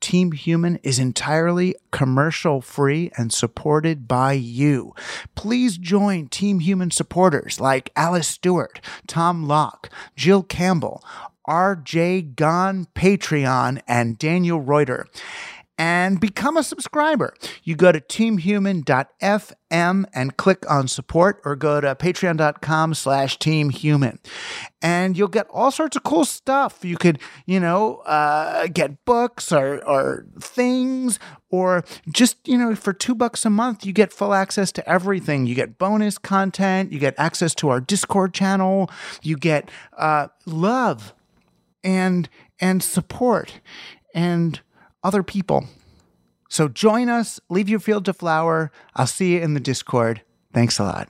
Team Human is entirely commercial free and supported by you. Please join Team Human supporters like Alice Stewart, Tom Locke, Jill Campbell, RJ Gon, Patreon, and Daniel Reuter and become a subscriber. You go to teamhuman.fm and click on support or go to patreon.com slash teamhuman. And you'll get all sorts of cool stuff. You could, you know, uh, get books or, or things or just, you know, for two bucks a month, you get full access to everything. You get bonus content. You get access to our Discord channel. You get uh, love and and support and other people. So join us, leave your field to flower. I'll see you in the Discord. Thanks a lot.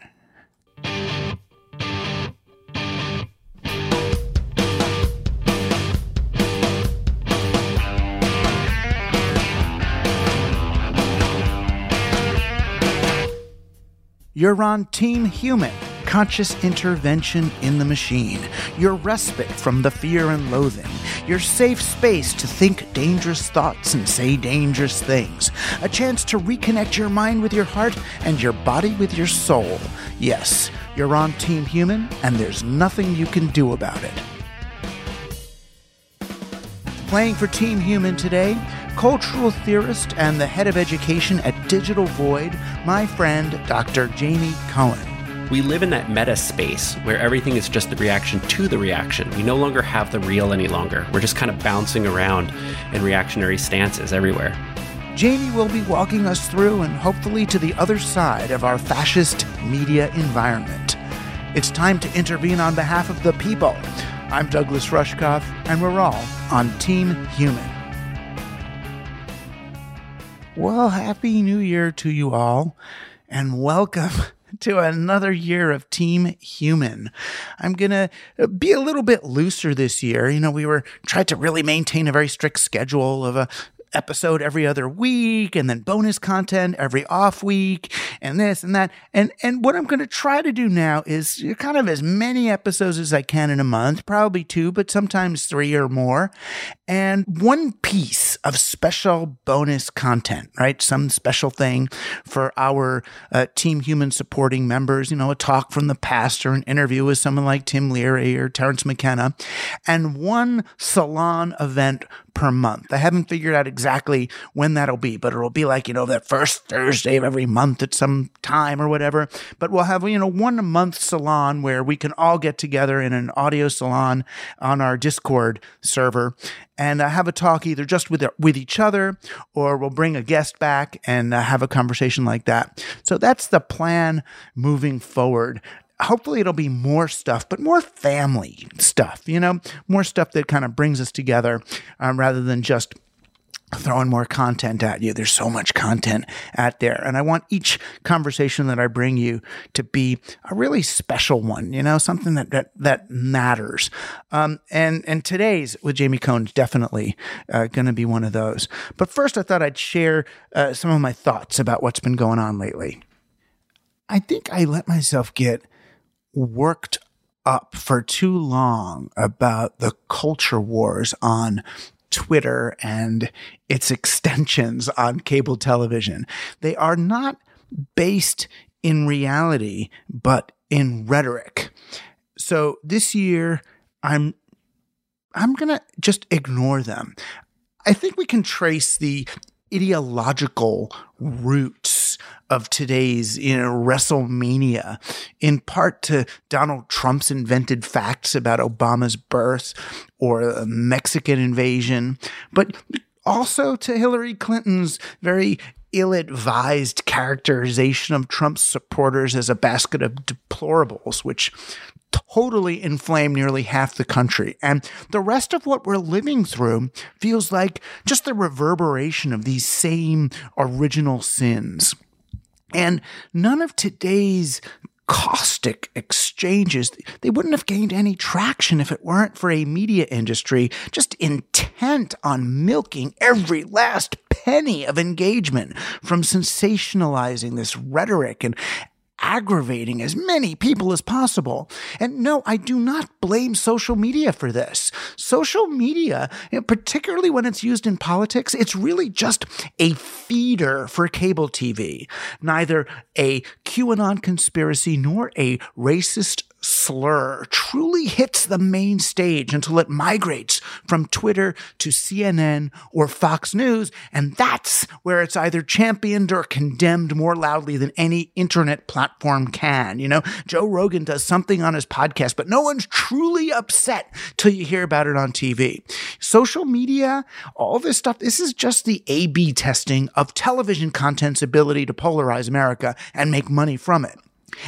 You're on Team Human conscious intervention in the machine, your respite from the fear and loathing, your safe space to think dangerous thoughts and say dangerous things, a chance to reconnect your mind with your heart and your body with your soul. Yes, you're on Team Human, and there's nothing you can do about it. Playing for Team Human today, cultural theorist and the head of education at Digital Void, my friend Dr. Jamie Cohen. We live in that meta space where everything is just the reaction to the reaction. We no longer have the real any longer. We're just kind of bouncing around in reactionary stances everywhere. Jamie will be walking us through and hopefully to the other side of our fascist media environment. It's time to intervene on behalf of the people. I'm Douglas Rushkoff, and we're all on Team Human. Well, Happy New Year to you all, and welcome to another year of Team Human. I'm going to uh, be a little bit looser this year. You know, we were tried to really maintain a very strict schedule of a episode every other week and then bonus content every off week and this and that. And and what I'm going to try to do now is kind of as many episodes as I can in a month, probably two, but sometimes three or more. And one piece of special bonus content, right? Some special thing for our uh, Team Human supporting members, you know, a talk from the past or an interview with someone like Tim Leary or Terence McKenna, and one salon event per month. I haven't figured out exactly when that'll be, but it'll be like, you know, that first Thursday of every month at some time or whatever. But we'll have, you know, one a month salon where we can all get together in an audio salon on our Discord server and uh, have a talk either just with with each other or we'll bring a guest back and uh, have a conversation like that. So that's the plan moving forward hopefully it'll be more stuff, but more family stuff, you know, more stuff that kind of brings us together um, rather than just throwing more content at you. There's so much content out there. And I want each conversation that I bring you to be a really special one, you know, something that, that, that matters. Um, and, and today's with Jamie Cohen is definitely uh, going to be one of those. But first, I thought I'd share uh, some of my thoughts about what's been going on lately. I think I let myself get worked up for too long about the culture wars on Twitter and its extensions on cable television. They are not based in reality, but in rhetoric. So this year, I'm I'm going to just ignore them. I think we can trace the ideological roots of today's you know, WrestleMania, in part to Donald Trump's invented facts about Obama's birth or Mexican invasion, but also to Hillary Clinton's very ill advised characterization of Trump's supporters as a basket of deplorables, which totally inflamed nearly half the country. And the rest of what we're living through feels like just the reverberation of these same original sins. And none of today's caustic exchanges, they wouldn't have gained any traction if it weren't for a media industry just intent on milking every last penny of engagement from sensationalizing this rhetoric and aggravating as many people as possible. And no, I do not blame social media for this. Social media, particularly when it's used in politics, it's really just a feeder for cable TV. Neither a QAnon conspiracy nor a racist slur truly hits the main stage until it migrates from Twitter to CNN or Fox News. And that's where it's either championed or condemned more loudly than any internet platform can. You know, Joe Rogan does something on his podcast, but no one's truly upset till you hear about it on TV. Social media, all this stuff, this is just the A B testing of television content's ability to polarize America and make money from it.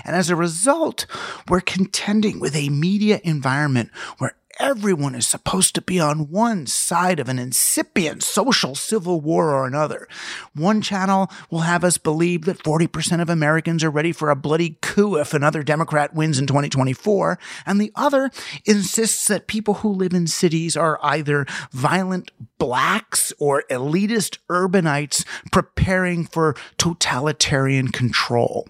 And as a result, we're contending with a media environment where everyone is supposed to be on one side of an incipient social civil war or another. One channel will have us believe that 40% of Americans are ready for a bloody coup if another Democrat wins in 2024, and the other insists that people who live in cities are either violent blacks or elitist urbanites preparing for totalitarian control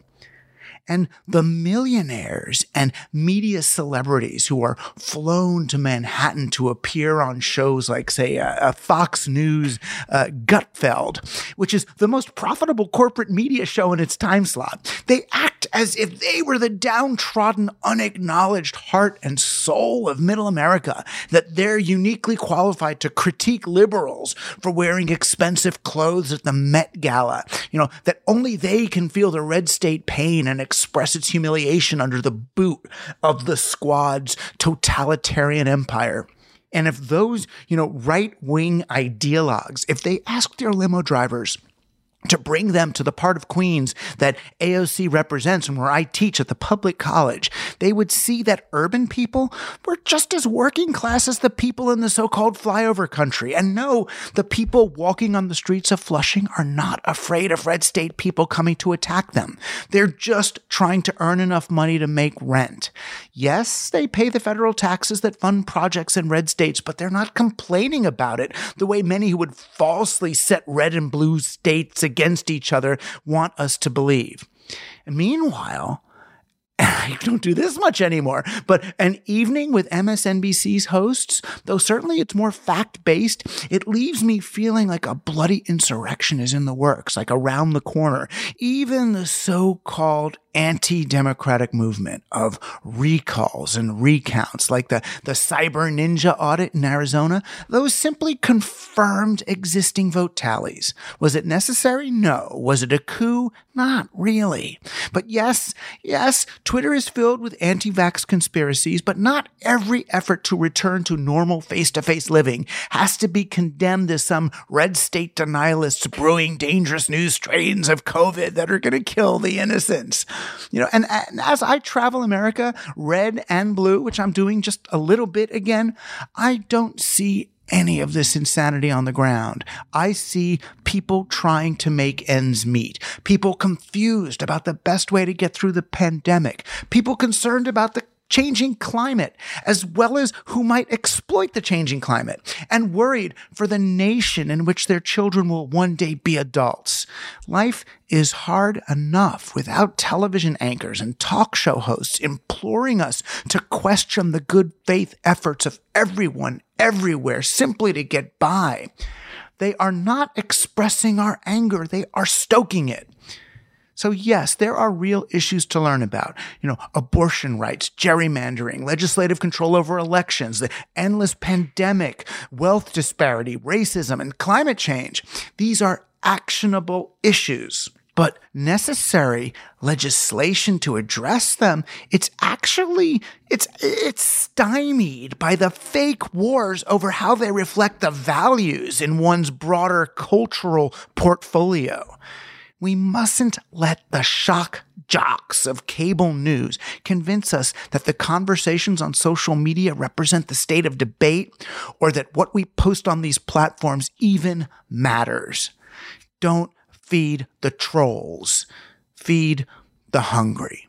and the millionaires and media celebrities who are flown to Manhattan to appear on shows like, say, a, a Fox News uh, Gutfeld, which is the most profitable corporate media show in its time slot. They act as if they were the downtrodden, unacknowledged heart and soul of middle America, that they're uniquely qualified to critique liberals for wearing expensive clothes at the Met Gala, you know, that only they can feel the red state pain and express its humiliation under the boot of the squad's totalitarian empire. And if those, you know, right wing ideologues, if they ask their limo drivers, to bring them to the part of Queens that AOC represents and where I teach at the public college, they would see that urban people were just as working class as the people in the so called flyover country. And no, the people walking on the streets of Flushing are not afraid of red state people coming to attack them. They're just trying to earn enough money to make rent. Yes, they pay the federal taxes that fund projects in red states, but they're not complaining about it the way many who would falsely set red and blue states against each other want us to believe. And meanwhile, I don't do this much anymore, but an evening with MSNBC's hosts, though certainly it's more fact based, it leaves me feeling like a bloody insurrection is in the works, like around the corner. Even the so called anti democratic movement of recalls and recounts, like the, the Cyber Ninja audit in Arizona, those simply confirmed existing vote tallies. Was it necessary? No. Was it a coup? Not really. But yes, yes, Twitter is filled with anti vax conspiracies, but not every effort to return to normal face to face living has to be condemned as some red state denialists brewing dangerous new strains of COVID that are going to kill the innocents. You know, and, and as I travel America, red and blue, which I'm doing just a little bit again, I don't see any of this insanity on the ground. I see people trying to make ends meet, people confused about the best way to get through the pandemic, people concerned about the changing climate, as well as who might exploit the changing climate, and worried for the nation in which their children will one day be adults. Life is hard enough without television anchors and talk show hosts imploring us to question the good faith efforts of everyone everywhere simply to get by. They are not expressing our anger, they are stoking it. So yes, there are real issues to learn about. You know, abortion rights, gerrymandering, legislative control over elections, the endless pandemic, wealth disparity, racism, and climate change. These are actionable issues. But necessary legislation to address them, it's actually, it's, it's stymied by the fake wars over how they reflect the values in one's broader cultural portfolio. We mustn't let the shock jocks of cable news convince us that the conversations on social media represent the state of debate or that what we post on these platforms even matters. Don't feed the trolls, feed the hungry.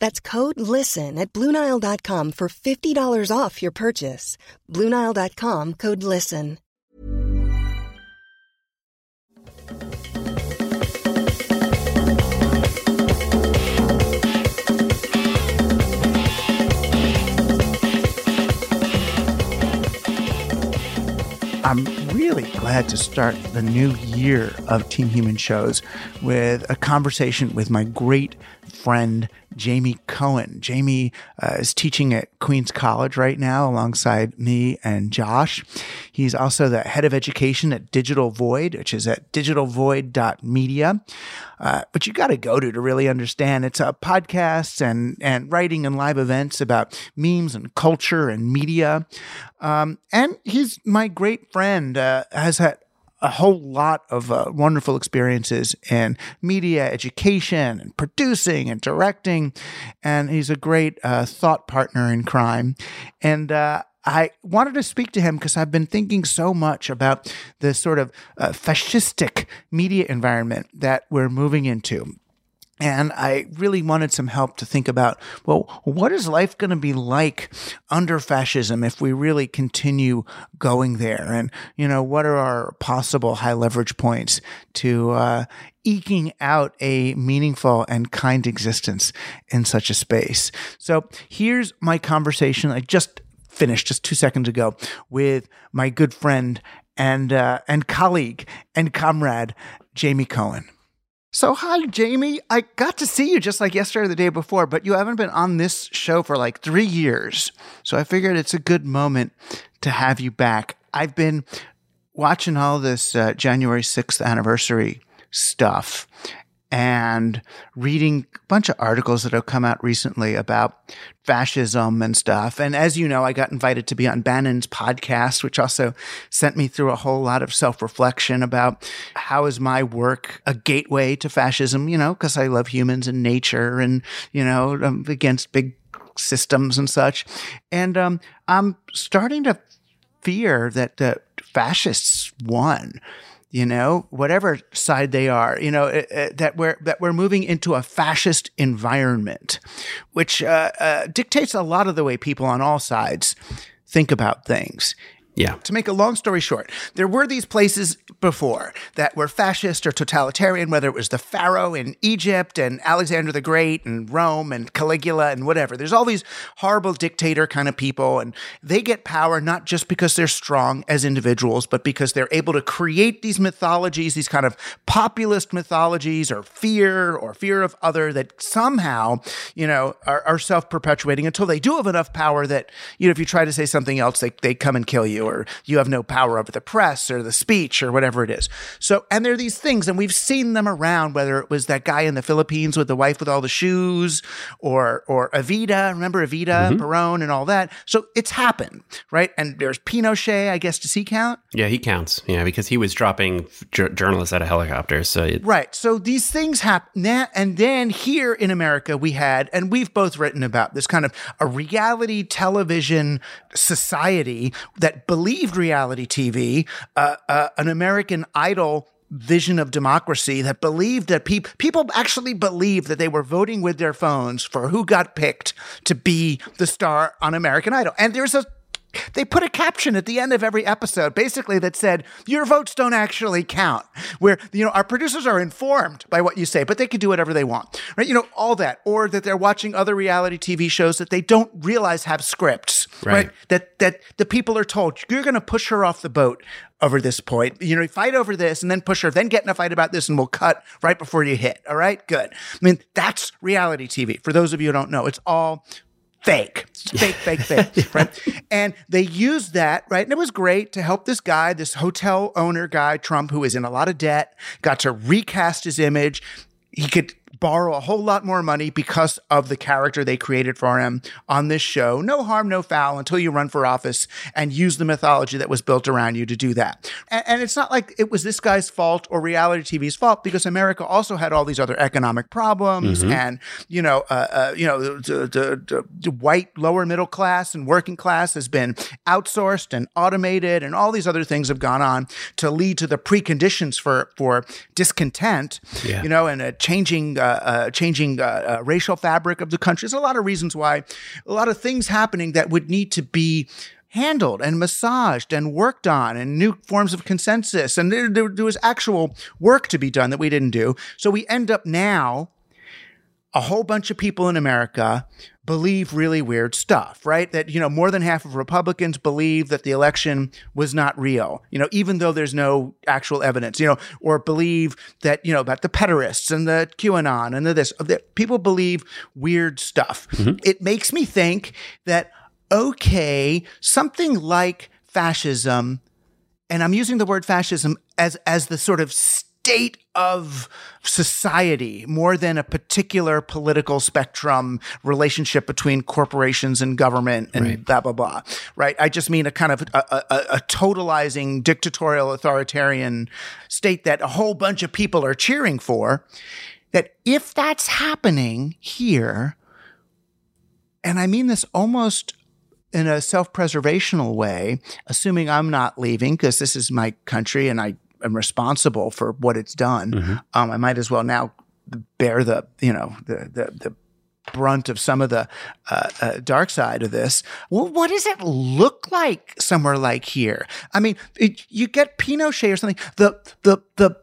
That's code LISTEN at Bluenile.com for $50 off your purchase. Bluenile.com code LISTEN. I'm really glad to start the new year of Team Human shows with a conversation with my great friend Jamie Cohen. Jamie uh, is teaching at Queens College right now alongside me and Josh. He's also the head of education at Digital Void, which is at digitalvoid.media. Uh, but you got to go to to really understand. It's a podcast and and writing and live events about memes and culture and media. Um, and he's my great friend. Uh, has had a whole lot of uh, wonderful experiences in media education and producing and directing. And he's a great uh, thought partner in crime. And uh, I wanted to speak to him because I've been thinking so much about the sort of uh, fascistic media environment that we're moving into. And I really wanted some help to think about, well, what is life going to be like under fascism if we really continue going there? And, you know, what are our possible high leverage points to uh, eking out a meaningful and kind existence in such a space? So here's my conversation. I just finished just two seconds ago with my good friend and, uh, and colleague and comrade, Jamie Cohen. So, hi, Jamie. I got to see you just like yesterday or the day before, but you haven't been on this show for like three years. So, I figured it's a good moment to have you back. I've been watching all this uh, January 6th anniversary stuff. And reading a bunch of articles that have come out recently about fascism and stuff. And as you know, I got invited to be on Bannon's podcast, which also sent me through a whole lot of self reflection about how is my work a gateway to fascism, you know, because I love humans and nature and, you know, I'm against big systems and such. And um, I'm starting to fear that the fascists won you know, whatever side they are, you know, uh, uh, that we're that we're moving into a fascist environment, which uh, uh, dictates a lot of the way people on all sides think about things. Yeah. To make a long story short, there were these places before that were fascist or totalitarian, whether it was the Pharaoh in Egypt and Alexander the Great and Rome and Caligula and whatever. There's all these horrible dictator kind of people, and they get power not just because they're strong as individuals, but because they're able to create these mythologies, these kind of populist mythologies or fear or fear of other that somehow, you know, are, are self perpetuating until they do have enough power that, you know, if you try to say something else, they, they come and kill you or you have no power over the press or the speech or whatever it is. So, and there are these things, and we've seen them around, whether it was that guy in the Philippines with the wife with all the shoes or, or Evita, remember Evita, mm-hmm. Peron and all that. So it's happened, right? And there's Pinochet, I guess, does he count? Yeah, he counts. Yeah, because he was dropping j- journalists out of helicopters. So it- right. So these things happen. And then here in America, we had, and we've both written about this kind of a reality television society that believed reality TV, uh, uh, an American Idol vision of democracy that believed that pe- people actually believed that they were voting with their phones for who got picked to be the star on American Idol. And there's a they put a caption at the end of every episode basically that said your votes don't actually count where you know our producers are informed by what you say but they can do whatever they want right? You know all that or that they're watching other reality tv shows that they don't realize have scripts right, right? that that the people are told you're going to push her off the boat over this point. You know fight over this and then push her then get in a fight about this and we'll cut right before you hit. All right? Good. I mean that's reality tv for those of you who don't know it's all fake, fake, fake, fake, right? And they used that, right? And it was great to help this guy, this hotel owner guy, Trump, who is in a lot of debt, got to recast his image. He could borrow a whole lot more money because of the character they created for him on this show. No harm, no foul until you run for office and use the mythology that was built around you to do that. And, and it's not like it was this guy's fault or reality TV's fault because America also had all these other economic problems mm-hmm. and, you know, uh, uh, you know, the, the, the white lower middle class and working class has been outsourced and automated and all these other things have gone on to lead to the preconditions for, for discontent, yeah. you know, and a changing uh, uh, changing uh, uh, racial fabric of the country. There's a lot of reasons why, a lot of things happening that would need to be handled and massaged and worked on and new forms of consensus. And there, there, there was actual work to be done that we didn't do. So we end up now a whole bunch of people in America believe really weird stuff, right? That, you know, more than half of Republicans believe that the election was not real, you know, even though there's no actual evidence, you know, or believe that, you know, about the pederasts and the QAnon and the this. That people believe weird stuff. Mm-hmm. It makes me think that, okay, something like fascism, and I'm using the word fascism as, as the sort of state of society more than a particular political spectrum relationship between corporations and government and right. blah blah blah right i just mean a kind of a, a, a, totalizing dictatorial authoritarian state that a whole bunch of people are cheering for that if that's happening here and i mean this almost in a self-preservational way assuming i'm not leaving because this is my country and i am responsible for what it's done, mm-hmm. um, I might as well now bear the you know the the, the brunt of some of the uh, uh, dark side of this. Well, what does it look like somewhere like here? I mean, it, you get Pinochet or something. The the the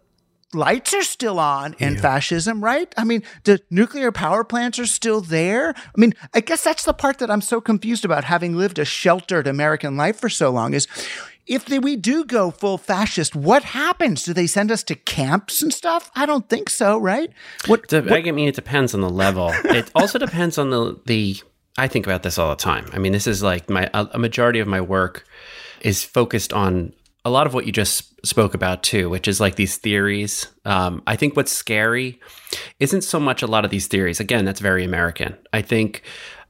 lights are still on in yeah. fascism, right? I mean, the nuclear power plants are still there. I mean, I guess that's the part that I'm so confused about having lived a sheltered American life for so long is if they, we do go full fascist, what happens? Do they send us to camps and stuff? I don't think so, right? What, what I mean, it depends on the level. it also depends on the the. I think about this all the time. I mean, this is like my a majority of my work is focused on a lot of what you just spoke about too, which is like these theories. Um, I think what's scary isn't so much a lot of these theories. Again, that's very American. I think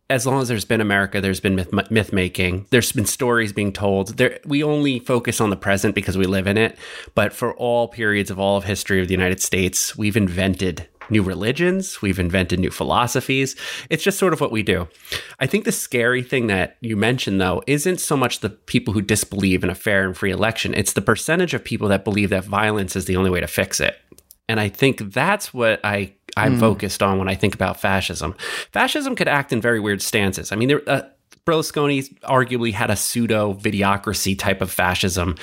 as long as there's been America, there's been myth, myth making. There's been stories being told. There, we only focus on the present because we live in it. But for all periods of all of history of the United States, we've invented new religions. We've invented new philosophies. It's just sort of what we do. I think the scary thing that you mentioned, though, isn't so much the people who disbelieve in a fair and free election. It's the percentage of people that believe that violence is the only way to fix it. And I think that's what I I'm mm. focused on when I think about fascism. Fascism could act in very weird stances. I mean, there, uh, Berlusconi arguably had a pseudo videocracy type of fascism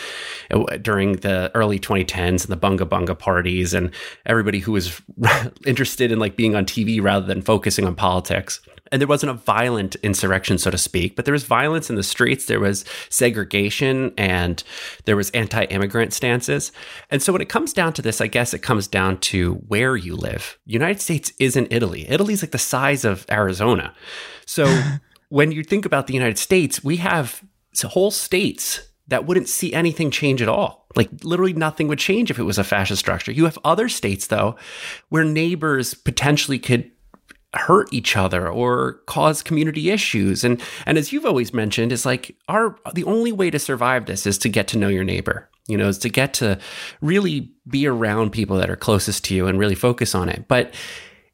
uh, during the early 2010s and the bunga bunga parties and everybody who was interested in like being on TV rather than focusing on politics. And there wasn't a violent insurrection, so to speak, but there was violence in the streets. There was segregation and there was anti-immigrant stances. And so when it comes down to this, I guess it comes down to where you live. United States isn't Italy. Italy's like the size of Arizona. So when you think about the United States, we have whole states that wouldn't see anything change at all. Like literally nothing would change if it was a fascist structure. You have other states though where neighbors potentially could hurt each other or cause community issues. And and as you've always mentioned, is like our the only way to survive this is to get to know your neighbor. You know, is to get to really be around people that are closest to you and really focus on it. But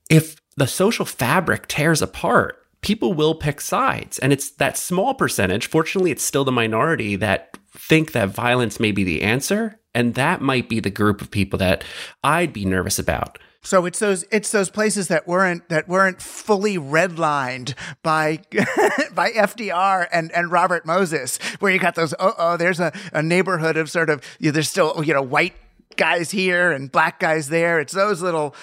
if the social fabric tears apart, people will pick sides. And it's that small percentage, fortunately, it's still the minority that think that violence may be the answer. And that might be the group of people that I'd be nervous about. So it's those it's those places that weren't that weren't fully redlined by by FDR and, and Robert Moses, where you got those oh oh there's a, a neighborhood of sort of you know, there's still you know white guys here and black guys there. It's those little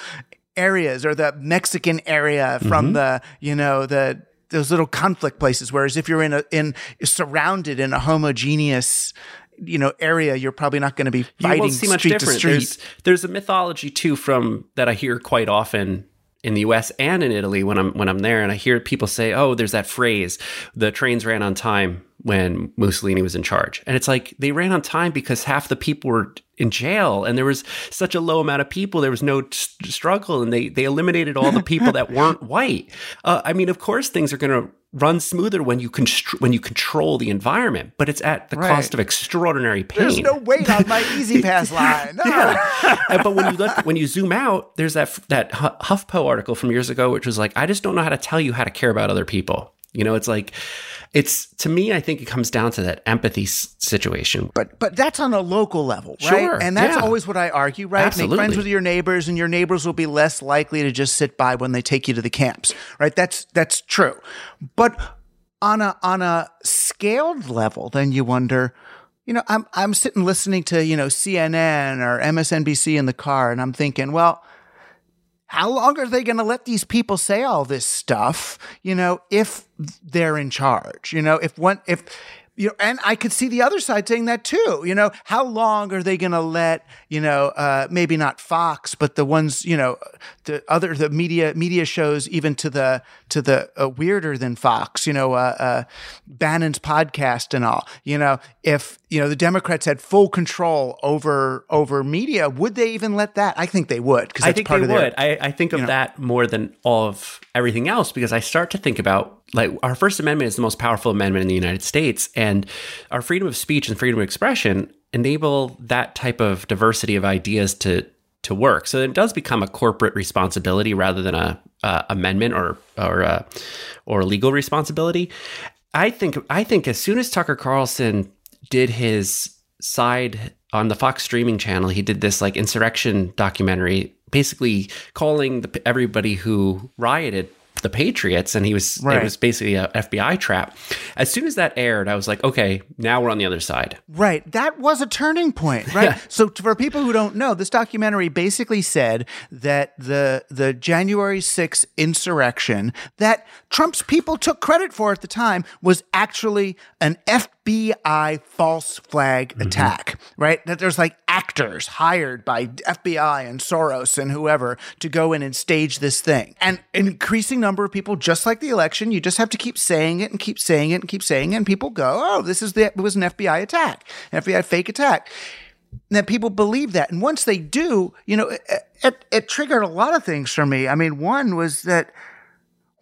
areas or the Mexican area from mm-hmm. the, you know, the, those little conflict places. Whereas if you're in a, in surrounded in a homogeneous, you know, area, you're probably not going to be fighting you won't see much street different. There's, there's a mythology too from that I hear quite often in the US and in Italy when I'm when I'm there and I hear people say, "Oh, there's that phrase, the trains ran on time when Mussolini was in charge." And it's like they ran on time because half the people were in jail and there was such a low amount of people there was no t- struggle and they they eliminated all the people that weren't white uh, i mean of course things are going to run smoother when you constr- when you control the environment but it's at the right. cost of extraordinary pain there's no weight on my easy pass line no. yeah. but when you look when you zoom out there's that that huffpo article from years ago which was like i just don't know how to tell you how to care about other people you know it's like it's to me i think it comes down to that empathy s- situation. But but that's on a local level right? Sure, and that's yeah. always what i argue right? Absolutely. make friends with your neighbors and your neighbors will be less likely to just sit by when they take you to the camps right? That's that's true. But on a on a scaled level then you wonder you know i'm i'm sitting listening to you know cnn or msnbc in the car and i'm thinking well how long are they going to let these people say all this stuff you know if they're in charge you know if one if you know, and I could see the other side saying that too. You know, how long are they going to let you know, uh, maybe not Fox, but the ones you know, the other the media media shows, even to the to the uh, weirder than Fox. You know, uh, uh Bannon's podcast and all. You know, if you know the Democrats had full control over over media, would they even let that? I think they would because I think they would. I, I, think of you know, that more than all of everything else because I start to think about like our First Amendment is the most powerful amendment in the United States, and our freedom of speech and freedom of expression enable that type of diversity of ideas to to work. So it does become a corporate responsibility rather than a, amendment or or a, or legal responsibility. I think I think as soon as Tucker Carlson did his side on the Fox streaming channel, he did this like insurrection documentary, basically calling the, everybody who rioted the Patriots, and he was right. it was basically a FBI trap. As soon as that aired, I was like, okay, now we're on the other side. Right, that was a turning point, right? yeah. So for people who don't know, this documentary basically said that the the January 6th insurrection that Trump's people took credit for at the time was actually an FBI FBI false flag Mm-hmm. attack, right? That there's like actors hired by FBI and Soros and whoever to go in and stage this thing. And an increasing number of people, just like the election, you just have to keep saying it and keep saying it and keep saying it. And people go, oh, this is the, it was an FBI attack, an FBI fake attack. And that people believe that. And once they do, you know, it, it, it triggered a lot of things for me. I mean, one was that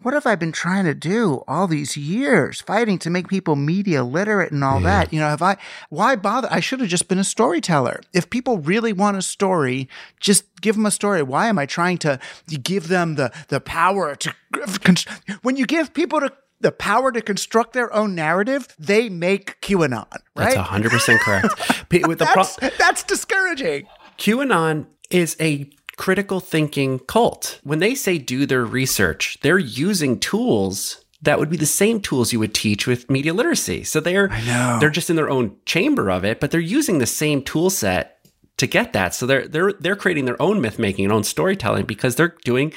what have I been trying to do all these years, fighting to make people media literate and all that? You know, have I, why bother? I should have just been a storyteller. If people really want a story, just give them a story. Why am I trying to give them the, the power to, when you give people to, the power to construct their own narrative, they make QAnon, right? That's 100% correct. With the that's, pro- that's discouraging. QAnon is a critical thinking cult. When they say do their research, they're using tools that would be the same tools you would teach with media literacy. So they're they're just in their own chamber of it, but they're using the same tool set to get that. So they're they're they're creating their own myth making and own storytelling because they're doing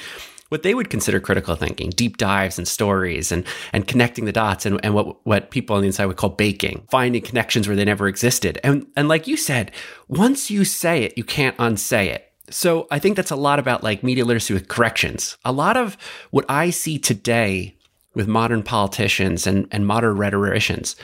what they would consider critical thinking, deep dives and stories and and connecting the dots and, and what what people on the inside would call baking, finding connections where they never existed. And and like you said, once you say it, you can't unsay it. So I think that's a lot about like media literacy with corrections. A lot of what I see today with modern politicians and, and modern rhetoricians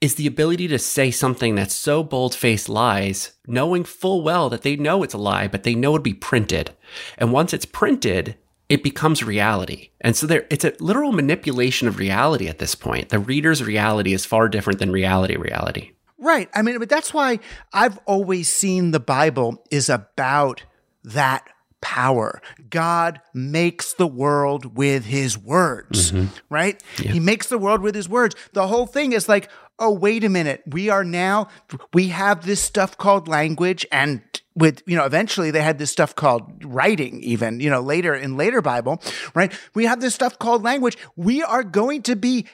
is the ability to say something that's so bold faced lies, knowing full well that they know it's a lie, but they know it'd be printed. And once it's printed, it becomes reality. And so there it's a literal manipulation of reality at this point. The reader's reality is far different than reality reality. Right. I mean, but that's why I've always seen the Bible is about that power. God makes the world with his words, mm-hmm. right? He makes the world with his words. The whole thing is like, oh, wait a minute. We are now, we have this stuff called language and with, you know, eventually they had this stuff called writing, even, you know, later in later Bible, right? We have this stuff called language. We are going to be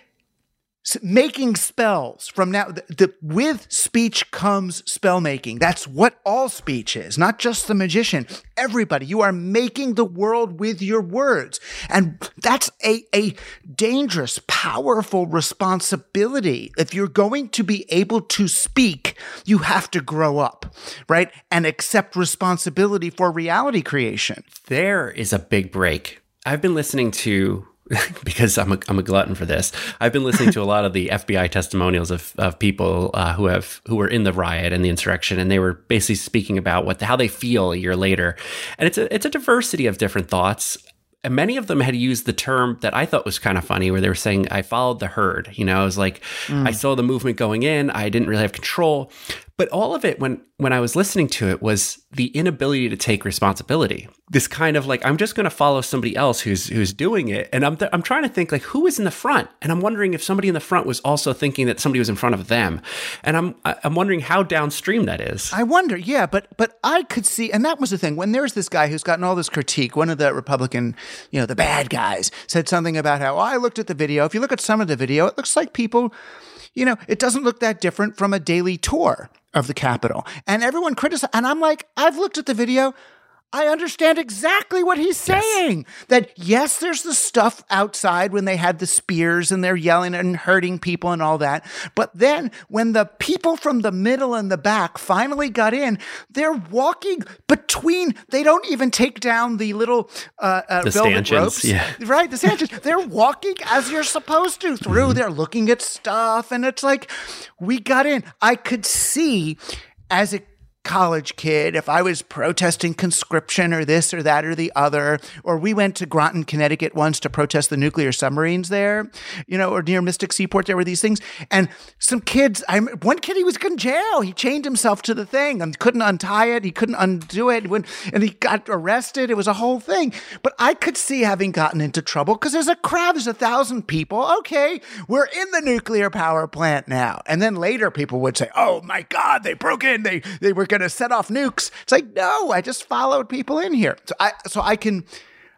making spells from now the, the, with speech comes spell making. That's what all speech is not just the magician. Everybody you are making the world with your words. And that's a, a dangerous powerful responsibility. If you're going to be able to speak you have to grow up right? And accept responsibility for reality creation. There is a big break. I've been listening to because I'm a, I'm a glutton for this. I've been listening to a lot of the FBI testimonials of, of people uh, who have who were in the riot and the insurrection, and they were basically speaking about what how they feel a year later, and it's a it's a diversity of different thoughts. And many of them had used the term that I thought was kind of funny, where they were saying, "I followed the herd." You know, I was like, I saw the movement going in. I didn't really have control, but all of it when when I was listening to it was the inability to take responsibility. This kind of like I'm just going to follow somebody else who's who's doing it, and I'm th- I'm trying to think like who is in the front, and I'm wondering if somebody in the front was also thinking that somebody was in front of them, and I'm I'm wondering how downstream that is. I wonder, yeah, but but I could see, and that was the thing. When there's this guy who's gotten all this critique, one of the Republican, you know, the bad guys said something about how oh, I looked at the video. If you look at some of the video, it looks like people, you know, it doesn't look that different from a daily tour of the Capitol. And everyone criticized, and I'm like, I've looked at the video. I understand exactly what he's saying. That yes, there's the stuff outside when they had the spears and they're yelling and hurting people and all that. But then when the people from the middle and the back finally got in, they're walking between. They don't even take down the little uh, uh, The velvet stanchions, ropes, yeah. right? The stanchions. they're walking as you're supposed to through. Mm-hmm. They're looking at stuff, and it's like we got in. I could see as a college kid, if I was protesting conscription or this or that or the other, or we went to Groton, Connecticut once to protest the nuclear submarines there, you know, or near Mystic Seaport, there were these things. And some kids, I one kid, he was in jail. He chained himself to the thing and couldn't untie it. He couldn't undo it. And he got arrested. It was a whole thing. But I could see having gotten into trouble because there's a crowd, there's a thousand people. Okay, we're in the nuclear power plant now. And then later people would say, oh my God, they broke in. They, they were going to set off nukes. It's like, no, I just followed people in here. So I, so I can,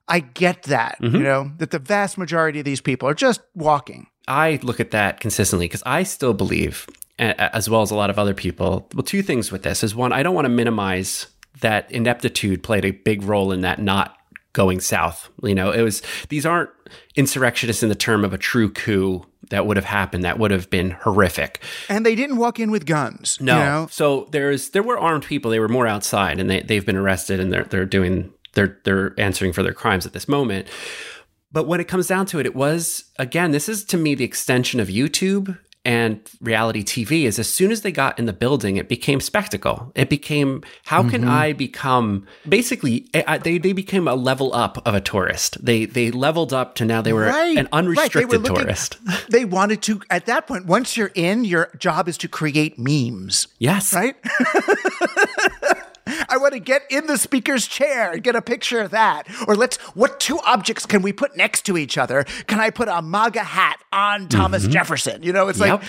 I get that, you mm-hmm. know, that the vast majority of these people are just walking. I look at that consistently because I still believe, as well as a lot of other people, well, two things with this is one, I don't want to minimize that ineptitude played a big role in that not going south. You know, it was these aren't insurrectionists in the term of a true coup that would have happened. That would have been horrific. And they didn't walk in with guns. No. You know? So there's there were armed people. They were more outside, and they they've been arrested, and they're they're doing they're they're answering for their crimes at this moment. But when it comes down to it, it was again. This is to me the extension of YouTube and reality TV is as soon as they got in the building, it became spectacle. It became how can mm-hmm. I become basically eh, I, they they became a level up of a tourist. They they leveled up to now they were Right, an right. They unrestricted looking- tourist. They wanted to, at that point, once you're in, your job is to create memes, Yes, right? To get in the speaker's chair and get a picture of that. Or let's, what two objects can we put next to each other? Can I put a MAGA hat on Thomas mm-hmm. Jefferson? You know, it's like,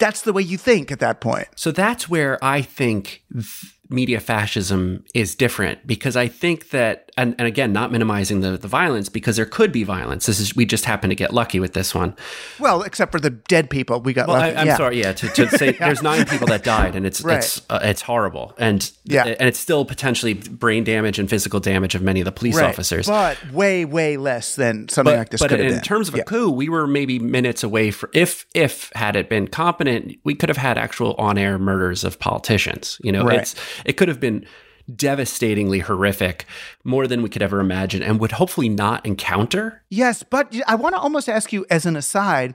that's the way you think at that point. So that's where I think th- media fascism is different because I think that, and, and again, not minimizing the, the violence because there could be violence. This is, we just happen to get lucky with this one. Well, except for the dead people we got Well, lucky. I, I'm yeah. sorry, yeah, to, to say there's nine people that died and it's, Right. it's, uh, it's horrible. And, Yeah. and it's still potentially brain damage and physical damage of many of the police Right. officers. But way, way less than something like this but could have in been. terms of a Yeah. coup, we were maybe minutes away for if if had it been competent, we could have had actual on air murders of politicians. You know, Right. it's it could have been devastatingly horrific, more than we could ever imagine, and would hopefully not encounter. Yes, but I want to almost ask you as an aside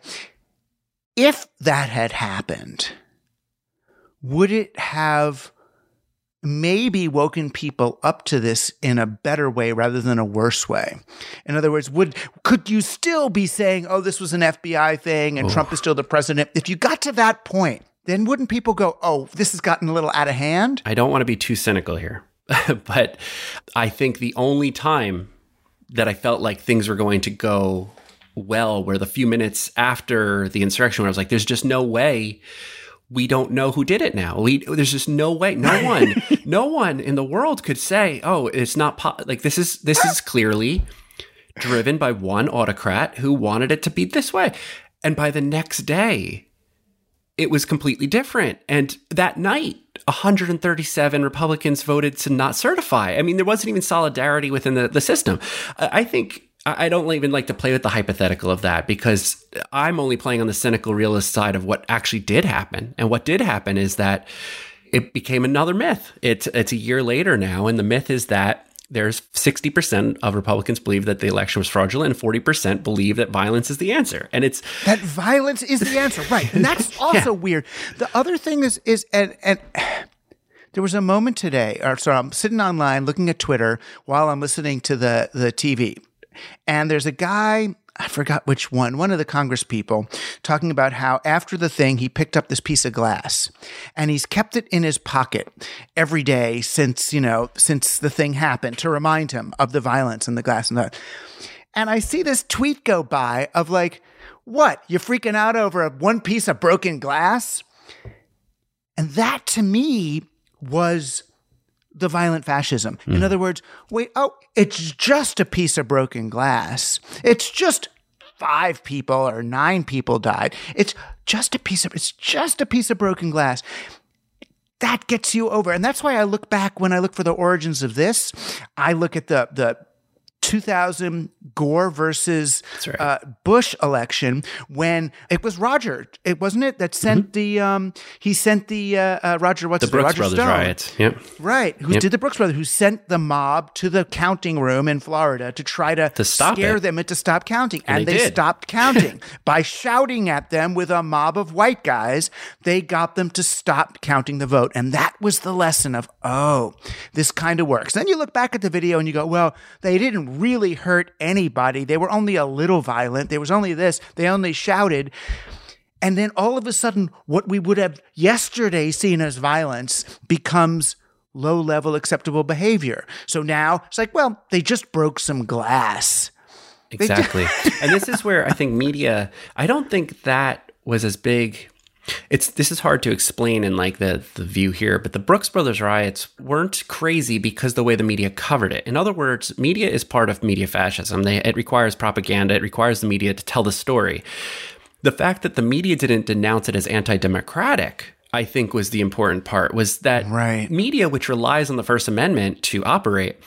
if that had happened, would it have maybe woken people up to this in a better way rather than a worse way? In other words, would could you still be saying, "Oh, this was an FBI thing and Trump is still the president?" If you got to that point, then wouldn't people go, "Oh, this has gotten a little out of hand"? I don't want to be too cynical here, but I think the only time that I felt like things were going to go well were the few minutes after the insurrection where I was like, there's just no way we don't know who did it now. We there's just no way. No one, no one in the world could say, "Oh, it's not po-. like this is this is clearly driven by one autocrat who wanted it to be this way." And by the next day, it was completely different. And that night, 137 Republicans voted to not certify. I mean, there wasn't even solidarity within the, the system. I think I don't even like to play with the hypothetical of that because I'm only playing on the cynical realist side of what actually did happen. And what did happen is that it became another myth. It's it's a year later now, and the myth is that there's 60% of Republicans believe that the election was fraudulent, and 40% believe that violence is the answer. And it's that violence is the answer. Right. And that's also weird. The other thing is is and and there was a moment today or sorry i'm sitting online looking at twitter while i'm listening to the the tv and there's a guy I forgot which one, one of the Congress people, talking about how after the thing, he picked up this piece of glass and he's kept it in his pocket every day since, you know, since the thing happened to remind him of the violence and the glass and that. And I see this tweet go by of like, what? You're freaking out over a one piece of broken glass? And that to me was the violent fascism. In mm-hmm. other words, wait, oh, it's just a piece of broken glass. It's just five people or nine people died. It's just a piece of it's just a piece of broken glass. That gets you over. And that's why I look back when I look for the origins of this, I look at the the 2000 Gore versus right. uh, Bush election when it was Roger, it wasn't it that sent the um he sent the uh, uh Roger what's Mm-hmm. the? Brooks Roger Brothers Stone. riots. Yep. Right, who Yep. did the Brooks Brothers, who sent the mob to the counting room in Florida to try to, To stop scare it. them into stop counting. And, And they they, stopped counting. By shouting at them with a mob of white guys, they got them to stop counting the vote. And that was the lesson of, oh, this kind of works. Then you look back at the video and you go, well, they didn't really hurt anybody. They were only a little violent. There was only this. They only shouted. And then all of a sudden, what we would have yesterday seen as violence becomes low level acceptable behavior. So now it's like, well, they just broke some glass. Exactly. and this is where I think media, I don't think that was as big. It's this is hard to explain in like the the view here, but the Brooks Brothers riots weren't crazy because the way the media covered it. In other words, media is part of media fascism. They, it requires propaganda. It requires the media to tell the story. The fact that the media didn't denounce it as anti-democratic, I think, was the important part. Was that Right. media, which relies on the First Amendment to operate,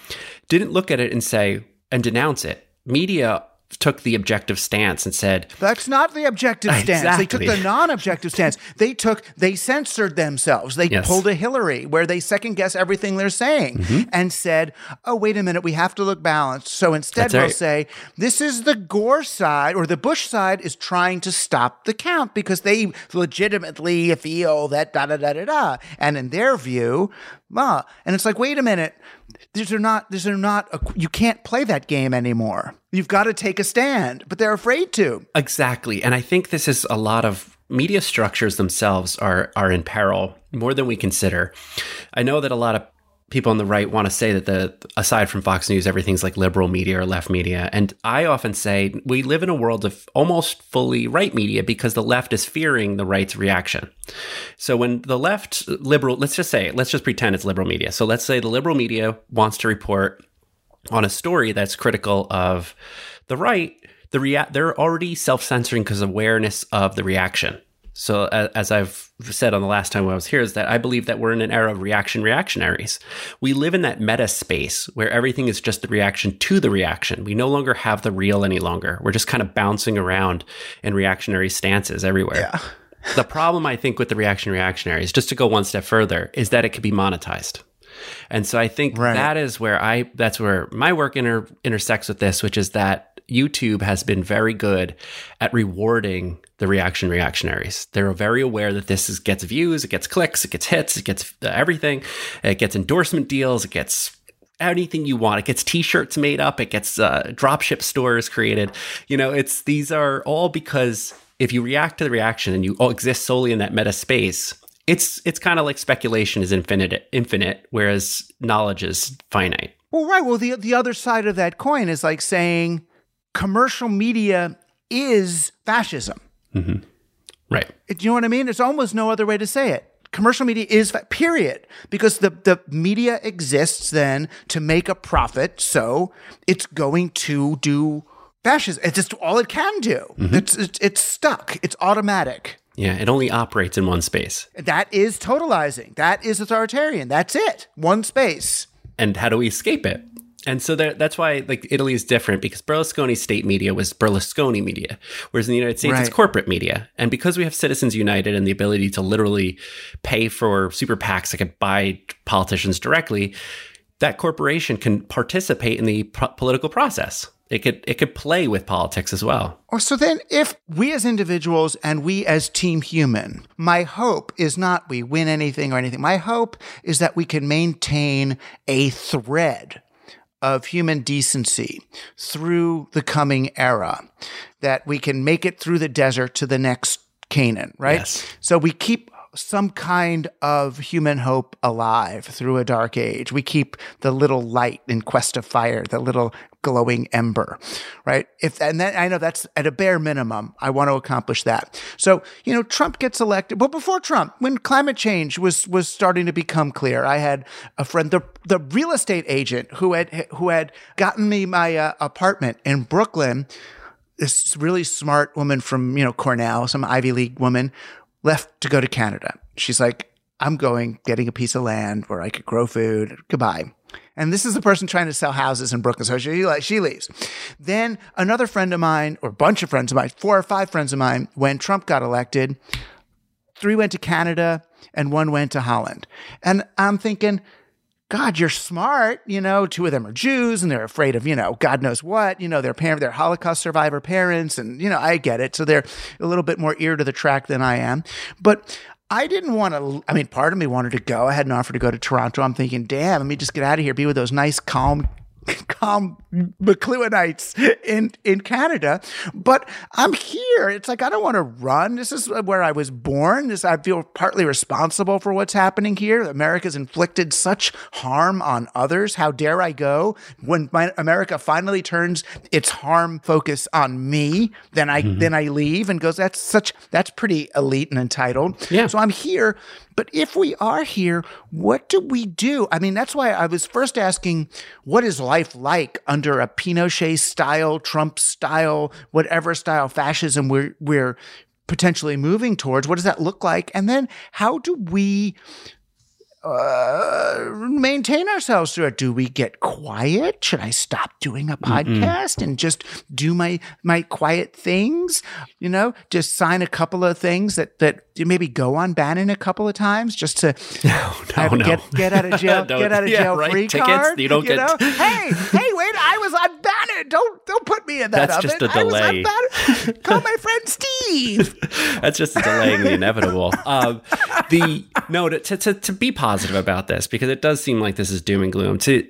didn't look at it and say, and denounce it. Media took the objective stance and said that's not the objective stance. Exactly. They took the non-objective stance. They took they censored themselves. They yes. pulled a Hillary where they second guess everything they're saying mm-hmm. and said, "Oh, wait a minute, we have to look balanced." So instead that's they'll right. say, "This is the Gore side or the Bush side is trying to stop the count because they legitimately feel that da da da da da." And in their view, ah, and it's like, "Wait a minute. These are not these are not a, you can't play that game anymore." You've got to take a stand, but they're afraid to. Exactly. And I think this is a lot of media structures themselves are are in peril more than we consider. I know that a lot of people on the right want to say that the aside from Fox News, everything's like liberal media or left media. And I often say we live in a world of almost fully right media because the left is fearing the right's reaction. So when the left liberal, let's just say, let's just pretend it's liberal media. So let's say the liberal media wants to report on a story that's critical of the right, the rea- they're already self-censoring because of awareness of the reaction. So as I've said on the last time I was here, is that I believe that we're in an era of reaction reactionaries. We live in that meta space where everything is just the reaction to the reaction. We no longer have the real any longer. We're just kind of bouncing around in reactionary stances everywhere. Yeah. the problem I think with the reaction reactionaries, just to go one step further, is that it could be monetized. And so I think right. that is where I that's where my work inter, intersects with this, which is that YouTube has been very good at rewarding the reaction reactionaries. They're very aware that this is, gets views, it gets clicks, it gets hits, it gets uh, everything. It gets endorsement deals, it gets anything you want. It gets t-shirts made up, it gets uh, dropship stores created. You know, it's these are all because if you react to the reaction and you exist solely in that meta space, it's it's kind of like speculation is infinite infinite whereas knowledge is finite well right well the the other side of that coin is like saying commercial media is fascism mm-hmm. right do you know what i mean there's almost no other way to say it commercial media is period because the the media exists then to make a profit so it's going to do fascism it's just all it can do mm-hmm. it's, it's it's stuck it's automatic yeah, it only operates in one space. That is totalizing. That is authoritarian. That's it. One space. And how do we escape it? And so that's why like Italy is different because Berlusconi's state media was Berlusconi media, whereas in the United States right. it's corporate media. And because we have Citizens United and the ability to literally pay for super PACs that could buy politicians directly, that corporation can participate in the pro- political process it could it could play with politics as well. Or so then if we as individuals and we as team human, my hope is not we win anything or anything. My hope is that we can maintain a thread of human decency through the coming era, that we can make it through the desert to the next Canaan, right? Yes. So we keep some kind of human hope alive through a dark age. We keep the little light in quest of fire, the little glowing ember, right? If and then I know that's at a bare minimum, I want to accomplish that. So, you know, Trump gets elected. But before Trump, when climate change was was starting to become clear, I had a friend, the the real estate agent who had who had gotten me my uh, apartment in Brooklyn this really smart woman from you know Cornell, some Ivy League woman, left to go to Canada. She's like, I'm going, getting a piece of land where I could grow food. Goodbye. And this is the person trying to sell houses in Brooklyn. So she, she leaves. Then another friend of mine, or a bunch of friends of mine, four or five friends of mine, when Trump got elected, three went to Canada and one went to Holland. And I'm thinking, God, you're smart. You know, two of them are Jews and they're afraid of, you know, God knows what. You know, their parent, they're Holocaust survivor parents. And, you know, I get it. So they're a little bit more ear to the track than I am. But I didn't want to, I mean, part of me wanted to go. I had an offer to go to Toronto. I'm thinking, damn, let me just get out of here, be with those nice, calm calm McLuhanites in in Canada, but I'm here. It's like I don't want to run. This is where I was born. This I feel partly responsible for what's happening here. America's inflicted such harm on others. How dare I go when my, America finally turns its harm focus on me? Then I mm-hmm. then I leave and goes. That's such that's pretty elite and entitled. Yeah. So I'm here but if we are here, what do we do? I mean, that's why I was first asking, what is life like under a Pinochet style, Trump style, whatever style fascism we're, we're potentially moving towards? What does that look like? And then how do we uh, maintain ourselves through it? Do we get quiet? Should I stop doing a podcast and just do my my quiet things? You know, just sign a couple of things that that maybe go on Bannon a couple of times just to have- no. get get out of jail get out of yeah, jail right, free tickets, card. you don't get- know? hey hey wait I was on Bannon. Don't don't put me in that That's oven. just a I was on delay. Call my friend Steve. That's just delaying the inevitable. Um, the no to, to to be positive about this because it does seem like this is doom and gloom. To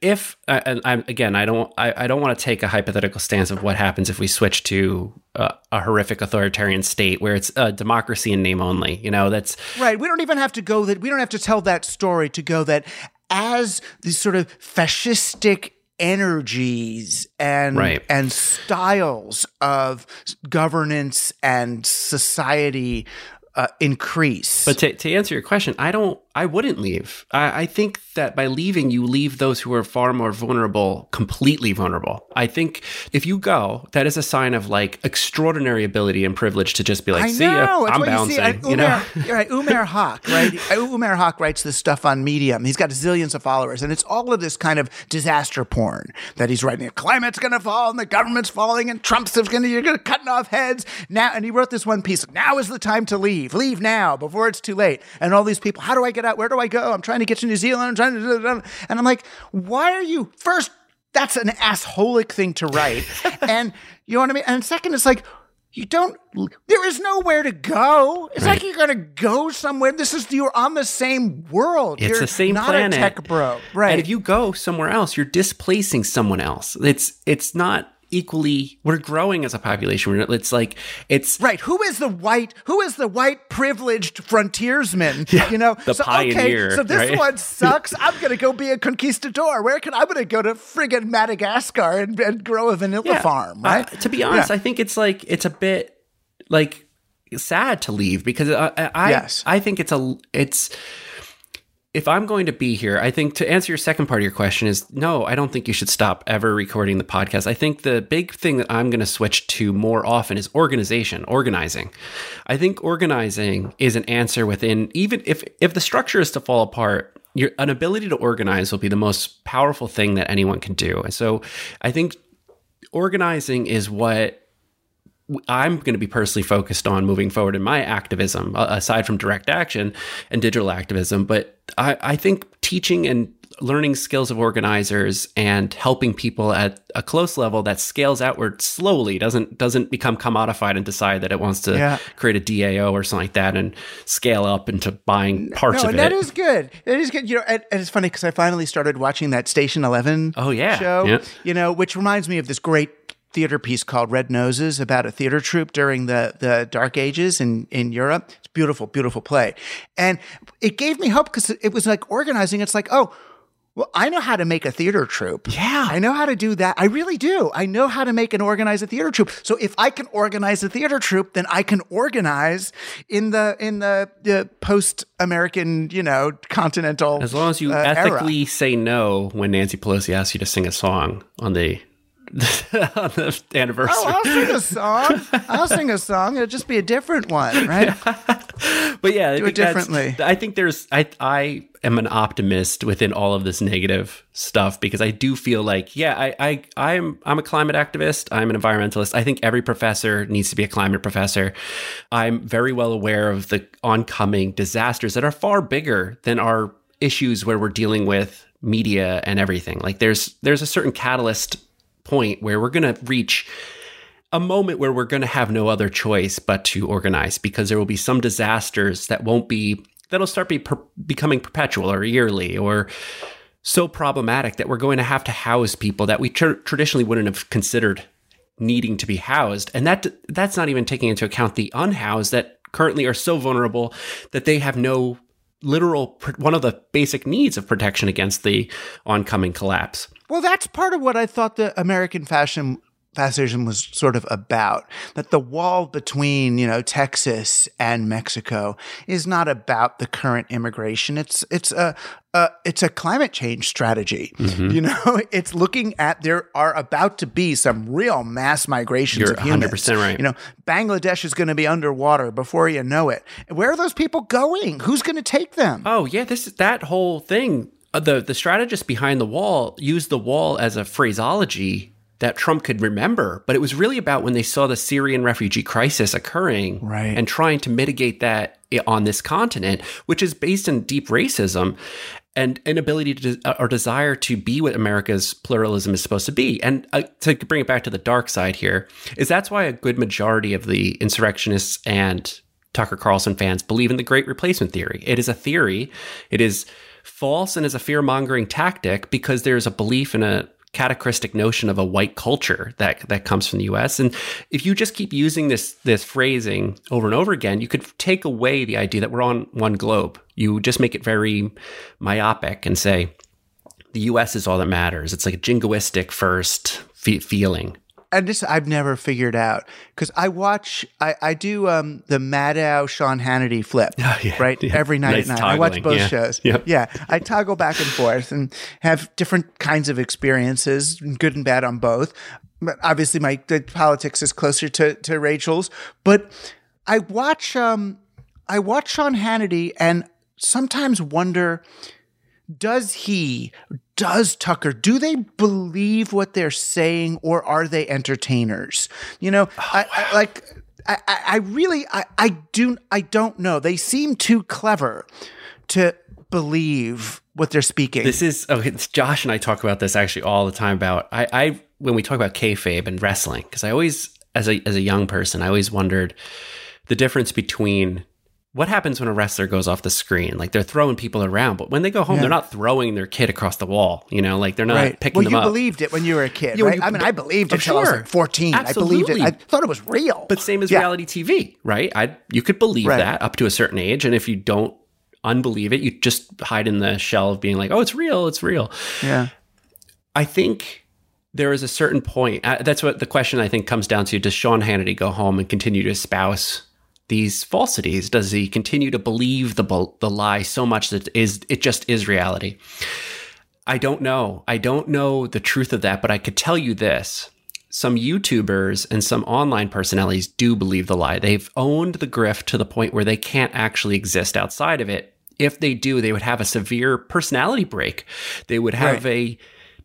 if and I'm again, I don't I, I don't want to take a hypothetical stance of what happens if we switch to uh, a horrific authoritarian state where it's a democracy in name only. You know, that's Right. We don't even have to go that we don't have to tell that story to go that as these sort of fascistic energies and Right. and styles of governance and society uh, increase. But to, to answer your question, I don't. I wouldn't leave. I, I think that by leaving, you leave those who are far more vulnerable completely vulnerable. I think if you go, that is a sign of like extraordinary ability and privilege to just be like, I "See know. ya, I'm bouncing." You, see. You, know, you're right. Umair Haque, right? Umair Haque writes this stuff on Medium. He's got zillions of followers, and it's all of this kind of disaster porn that he's writing. The climate's going to fall, and the government's falling, and Trump's going to you're going to cutting off heads now. And he wrote this one piece. Now is the time to leave. Leave now before it's too late. And all these people, how do I get out? Where do I go? I'm trying to get to New Zealand. I'm trying to, and I'm like, why are you first? That's an assholic thing to write, and you know what I mean. And second, it's like you don't there is nowhere to go it's like you're gonna go somewhere this is you're on the same world it's you're the same not planet. a tech bro right And if you go somewhere else, you're displacing someone else. It's it's not equally. We're growing as a population. We're- It's like it's right who is the white who is the white privileged frontiersman you know the so, pioneer, okay so this right? one sucks i'm gonna go be a conquistador where can i'm gonna go to friggin madagascar and, and grow a vanilla Yeah. farm Uh, right to be honest, Yeah. I think it's like it's a bit like sad to leave because I I, I- Yes. I think it's a it's if I'm going to be here, I think to answer your second part of your question is no, I don't think you should stop ever recording the podcast. I think the big thing that I'm going to switch to more often is organization, organizing. I think organizing is an answer within even if if the structure is to fall apart, your an ability to organize will be the most powerful thing that anyone can do. And so I think organizing is what I'm going to be personally focused on moving forward in my activism, uh, aside from direct action and digital activism. But I, I think teaching and learning skills of organizers and helping people at a close level that scales outward slowly doesn't doesn't become commodified and decide that it wants to Yeah. create a DAO or something like that and scale up into buying parts no, of and that That is good. That is good. You know, and, and it's funny because I finally started watching that Station Eleven. Oh, yeah. show. Yeah. You know, which reminds me of this great theater piece called Red Noses about a theater troupe during the the Dark Ages in in Europe. It's beautiful, beautiful play, and it gave me hope because it was like organizing. It's like, oh. Well, I know how to make a theater troupe. Yeah. I know how to do that. I really do. I know how to make and organize a theater troupe. So if I can organize a theater troupe, then I can organize in the in the, the post American, you know, continental. As long as you uh, era. ethically say no when Nancy Pelosi asks you to sing a song on the on the oh, anniversary. Oh, I'll sing a song. I'll sing a song. It'll just be a different one, right? but yeah, Do it differently. I think there's I I am an optimist within all of this negative stuff because I do feel like yeah I I I'm I'm a climate activist. I'm an environmentalist. I think every professor needs to be a climate professor. I'm very well aware of the oncoming disasters that are far bigger than our issues where we're dealing with media and everything. Like there's there's a certain catalyst point where we're going to reach a moment where we're going to have no other choice but to organize because there will be some disasters that won't be that'll start be per, becoming perpetual or yearly or so problematic that we're going to have to house people that we tr- traditionally wouldn't have considered needing to be housed. And that that's not even taking into account the unhoused that currently are so vulnerable that they have no literal one of the basic needs of protection against the oncoming collapse Well, that's part of what I thought the American fashion fascism was sort of about. That the wall between, you know, Texas and Mexico is not about the current immigration. It's it's a, a it's a climate change strategy. Mm-hmm. You know, it's looking at there are about to be some real mass migrations You're of humans. 100% right. You know, Bangladesh is going to be underwater before you know it. Where are those people going? Who's going to take them? Oh yeah, this is that whole thing. Uh, the the strategist behind the wall used the wall as a phraseology that Trump could remember, but it was really about when they saw the Syrian refugee crisis occurring Right. and trying to mitigate that on this continent, which is based in deep racism and inability to or desire to be what America's pluralism is supposed to be. And uh, to bring it back to the dark side here, is that's why a good majority of the insurrectionists and Tucker Carlson fans believe in the great replacement theory. It is a theory. It is false and is a fear mongering tactic because there's a belief in a catachristic notion of a white culture that that comes from the US and if you just keep using this this phrasing over and over again you could take away the idea that we're on one globe. You just make it very myopic and say the US is all that matters. It's like a jingoistic first fe- feeling and this I've never figured out because I watch I, I do um the Maddow Sean Hannity flip yeah, right? Yeah. every night Nice at night. I watch both yeah. shows. Yep. yeah. I toggle back and forth and have different kinds of experiences good and bad on both. But obviously my the politics is closer to to Rachel's. But I watch um I watch Sean Hannity and sometimes wonder does he does tucker do they believe what they're saying or are they entertainers you know I, I like I, I really I, I do I don't know. They seem too clever to believe what they're speaking. This is okay. it's- Josh and I talk about this actually all the time. About I, I when we talk about kayfabe and wrestling, because I always, as a as a young person, I always wondered the difference between what happens when a wrestler goes off the screen. Like they're throwing people around, but when they go home, Yeah. they're not throwing their kid across the wall. You know, like they're not right. picking well, them you up. believed it when you were a kid, Yeah, right? you- I mean, I believed it until I was sure. like 14. I believed it. Absolutely. I thought it was real. But same as Yeah. reality TV, right? I you could believe Right. that up to a certain age, and if you don't unbelieve it, you just hide in the shell of being like, "Oh, it's real, it's real." Yeah. I think there is a certain point. Uh, that's what the question I think comes down to. Does Sean Hannity go home and continue to espouse these falsities? Does he continue to believe the the lie so much that it is it just is reality? I don't know. I don't know the truth of that, but I could tell you this. Some YouTubers and some online personalities do believe the lie. They've owned the grift to the point where they can't actually exist outside of it. If they do, they would have a severe personality break. They would have a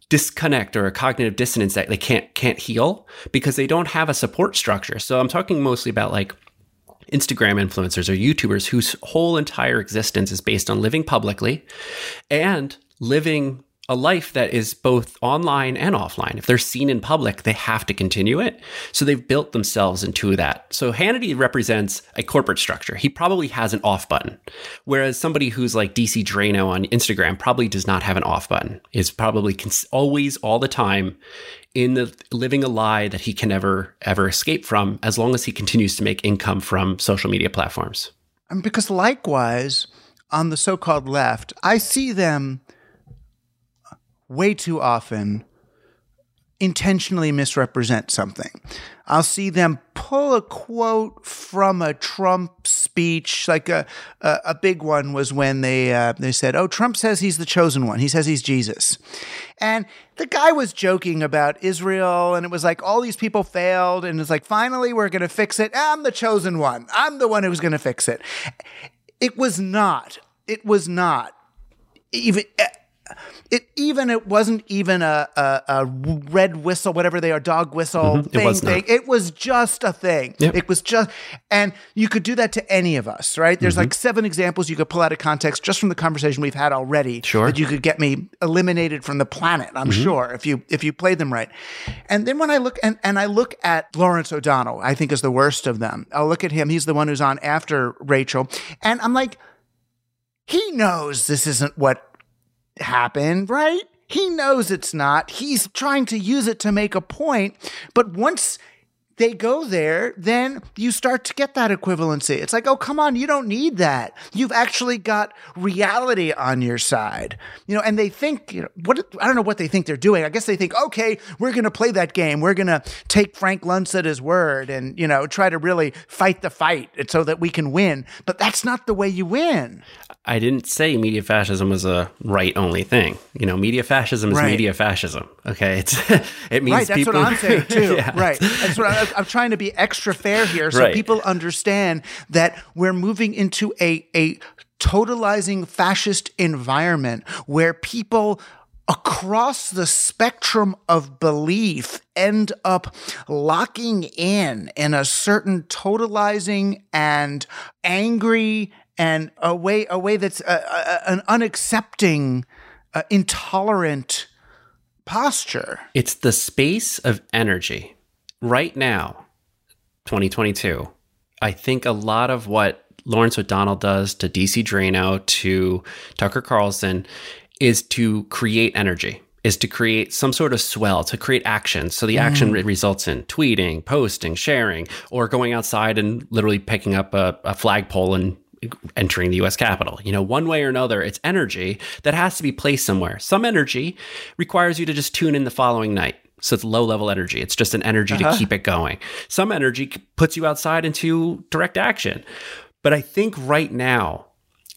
disconnect or a cognitive dissonance that they can't can't heal because they don't have a support structure. So I'm talking mostly about like Instagram influencers or YouTubers whose whole entire existence is based on living publicly and living a life that is both online and offline. If they're seen in public, they have to continue it. So they've built themselves into that. So Hannity represents a corporate structure. He probably has an off button, whereas somebody who's like DC Draino on Instagram probably does not have an off button. Is probably cons- always all the time in the living a lie that he can never ever escape from as long as he continues to make income from social media platforms. And because likewise, on the so-called left, I see them way too often intentionally misrepresent something. I'll see them pull a quote from a Trump speech, like a a, a big one was when they uh, they said, "Oh, Trump says he's the chosen one. He says he's Jesus," and the guy was joking about Israel, and it was like all these people failed, and it's like finally we're going to fix it. I'm the chosen one. I'm the one who's going to fix it. It was not. It was not even. It even it wasn't even a, a, a red whistle, whatever they are, dog whistle It thing. was thing. It was just a thing. Yep. It was just, and you could do that to any of us, right? Mm-hmm. There's like seven examples you could pull out of context just from the conversation we've had already. Sure. that you could get me eliminated from the planet. I'm Mm-hmm. sure if you if you played them right. And then when I look and and I look at Lawrence O'Donnell, I think is the worst of them. I'll look at him. He's the one who's on after Rachel, and I'm like, he knows this isn't what happened, right? He knows it's not. He's trying to use it to make a point. But once they go there, then you start to get that equivalency. It's like, oh, come on, you don't need that. You've actually got reality on your side, you know. And they think, you know, what I don't know what they think they're doing. I guess they think, okay, we're going to play that game. We're going to take Frank Luntz at his word, and you know, try to really fight the fight so that we can win. But that's not the way you win. I didn't say media fascism was a right only thing. You know, media fascism is Right. media fascism. Okay, it's it means Right, that's people. what I'm saying too. Yeah. Right, that's what I, I'm trying to be extra fair here, so Right. people understand that we're moving into a a totalizing fascist environment where people across the spectrum of belief end up locking in in a certain totalizing and angry and a way a way that's uh, uh, an unaccepting uh, intolerant posture It's the space of energy. Right now, 2022, I think a lot of what Lawrence O'Donnell does to DC Draino, to Tucker Carlson, is to create energy, is to create some sort of swell, to create action. So the mm. action re- results in tweeting, posting, sharing, or going outside and literally picking up a, a flagpole and entering the US Capitol. You know, one way or another, it's energy that has to be placed somewhere. Some energy requires you to just tune in the following night. So it's low level energy. It's just an energy to uh-huh. keep it going. Some energy puts you outside into direct action. But I think right now,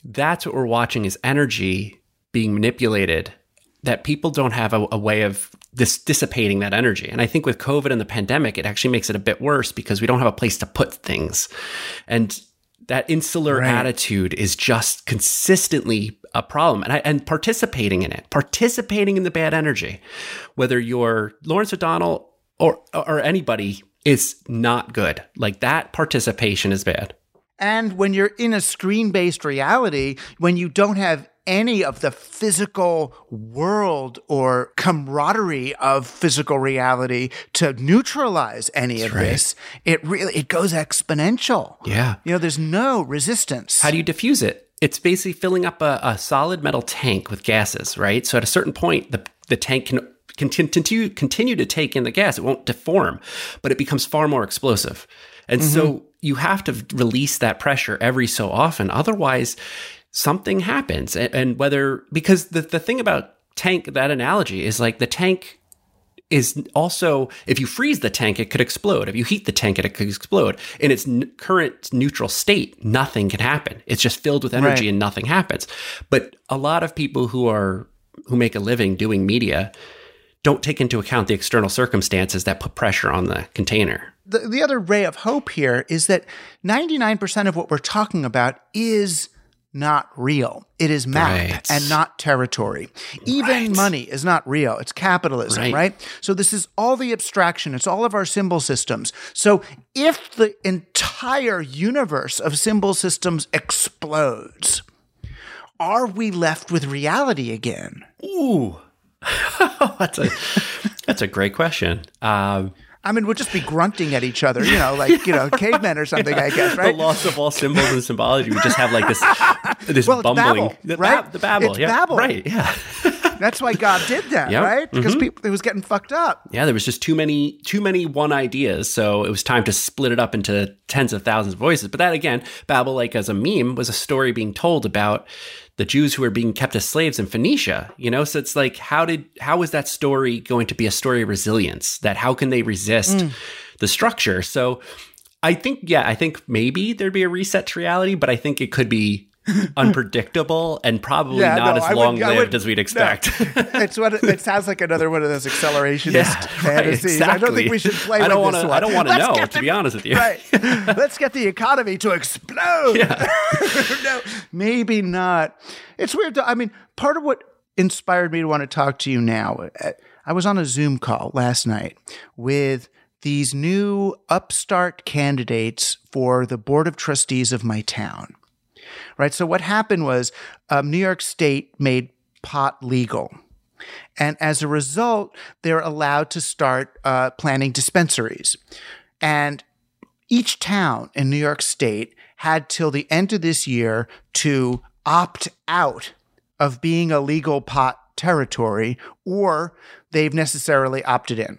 that's what we're watching is energy being manipulated that people don't have a, a way of dissipating that energy. And I think with COVID and the pandemic, it actually makes it a bit worse because we don't have a place to put things. And that insular Right. attitude is just consistently a problem and, I, and participating in it participating in the bad energy whether you're lawrence o'donnell or or anybody is not good like that participation is bad And when you're in a screen based reality, when you don't have any of the physical world or camaraderie of physical reality to neutralize any of this, it really it goes exponential. Yeah. You know, there's no resistance. How do you diffuse it? It's basically filling up a, a solid metal tank with gases, right? So at a certain point, the the tank can continue continue to take in the gas. It won't deform, but it becomes far more explosive. And so mm-hmm. you have to release that pressure every so often. Otherwise, something happens. And, and whether because the the thing about tank that analogy is like the tank is also if you freeze the tank it could explode. If you heat the tank it could explode. In its n- current neutral state nothing can happen. It's just filled with energy Right. and nothing happens. But a lot of people who are who make a living doing media don't take into account the external circumstances that put pressure on the container. The, the other ray of hope here is that 99% of what we're talking about is not real. It is map Right. and not territory. Even money is not real. It's capitalism, Right. right. So this is all the abstraction. It's all of our symbol systems. So if the entire universe of symbol systems explodes, are we left with reality again? ooh that's a that's a great question um, I mean, we'll just be grunting at each other, you know, like, you know, cavemen or something, I guess, right? the loss of all symbols and symbology we just have like this this Well, bumbling Babel, the, right? bab- the babble It's yeah Babel. right yeah That's why God did that, Yep. right? Because mm-hmm. people it was getting fucked up. yeah, there was just too many too many one ideas, so it was time to split it up into tens of thousands of voices. But that again, Babel, like as a meme, was a story being told about the Jews who were being kept as slaves in Phoenicia. You know, so it's like how did how is that story going to be a story of resilience? That how can they resist mm. the structure? So I think yeah, I think maybe there'd be a reset to reality, but I think it could be unpredictable and probably Yeah, not no, as long lived as we'd no. expect. it's what it, it sounds like another one of those accelerationist Yeah, right, fantasies. I don't think we should play I don't with wanna- this one. I don't wanna know, get to be honest with you. Right. Let's get the economy to explode. no, maybe not. It's weird. To, I mean, part of what inspired me to want to talk to you now, uh, I was on a Zoom call last night with these new upstart candidates for the board of trustees of my town right? So what happened was um, New York State made pot legal. And as a result, they're allowed to start uh, planning dispensaries. And each town in New York State had till the end of this year to opt out of being a legal pot territory, or they've necessarily opted in.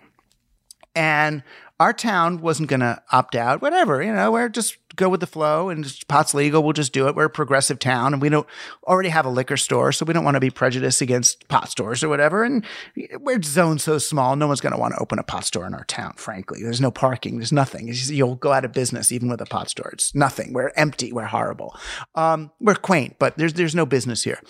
and our town wasn't going to opt out. Whatever, you know, we're just go with the flow and pot's legal. We'll just do it. We're a progressive town and we don't already have a liquor store. So we don't want to be prejudiced against pot stores or whatever. And we're zoned so small. No one's going to want to open a pot store in our town, frankly. There's no parking. There's nothing. Just, you'll go out of business even with a pot store. It's nothing. We're empty. We're horrible. Um, we're quaint, but there's, there's no business here.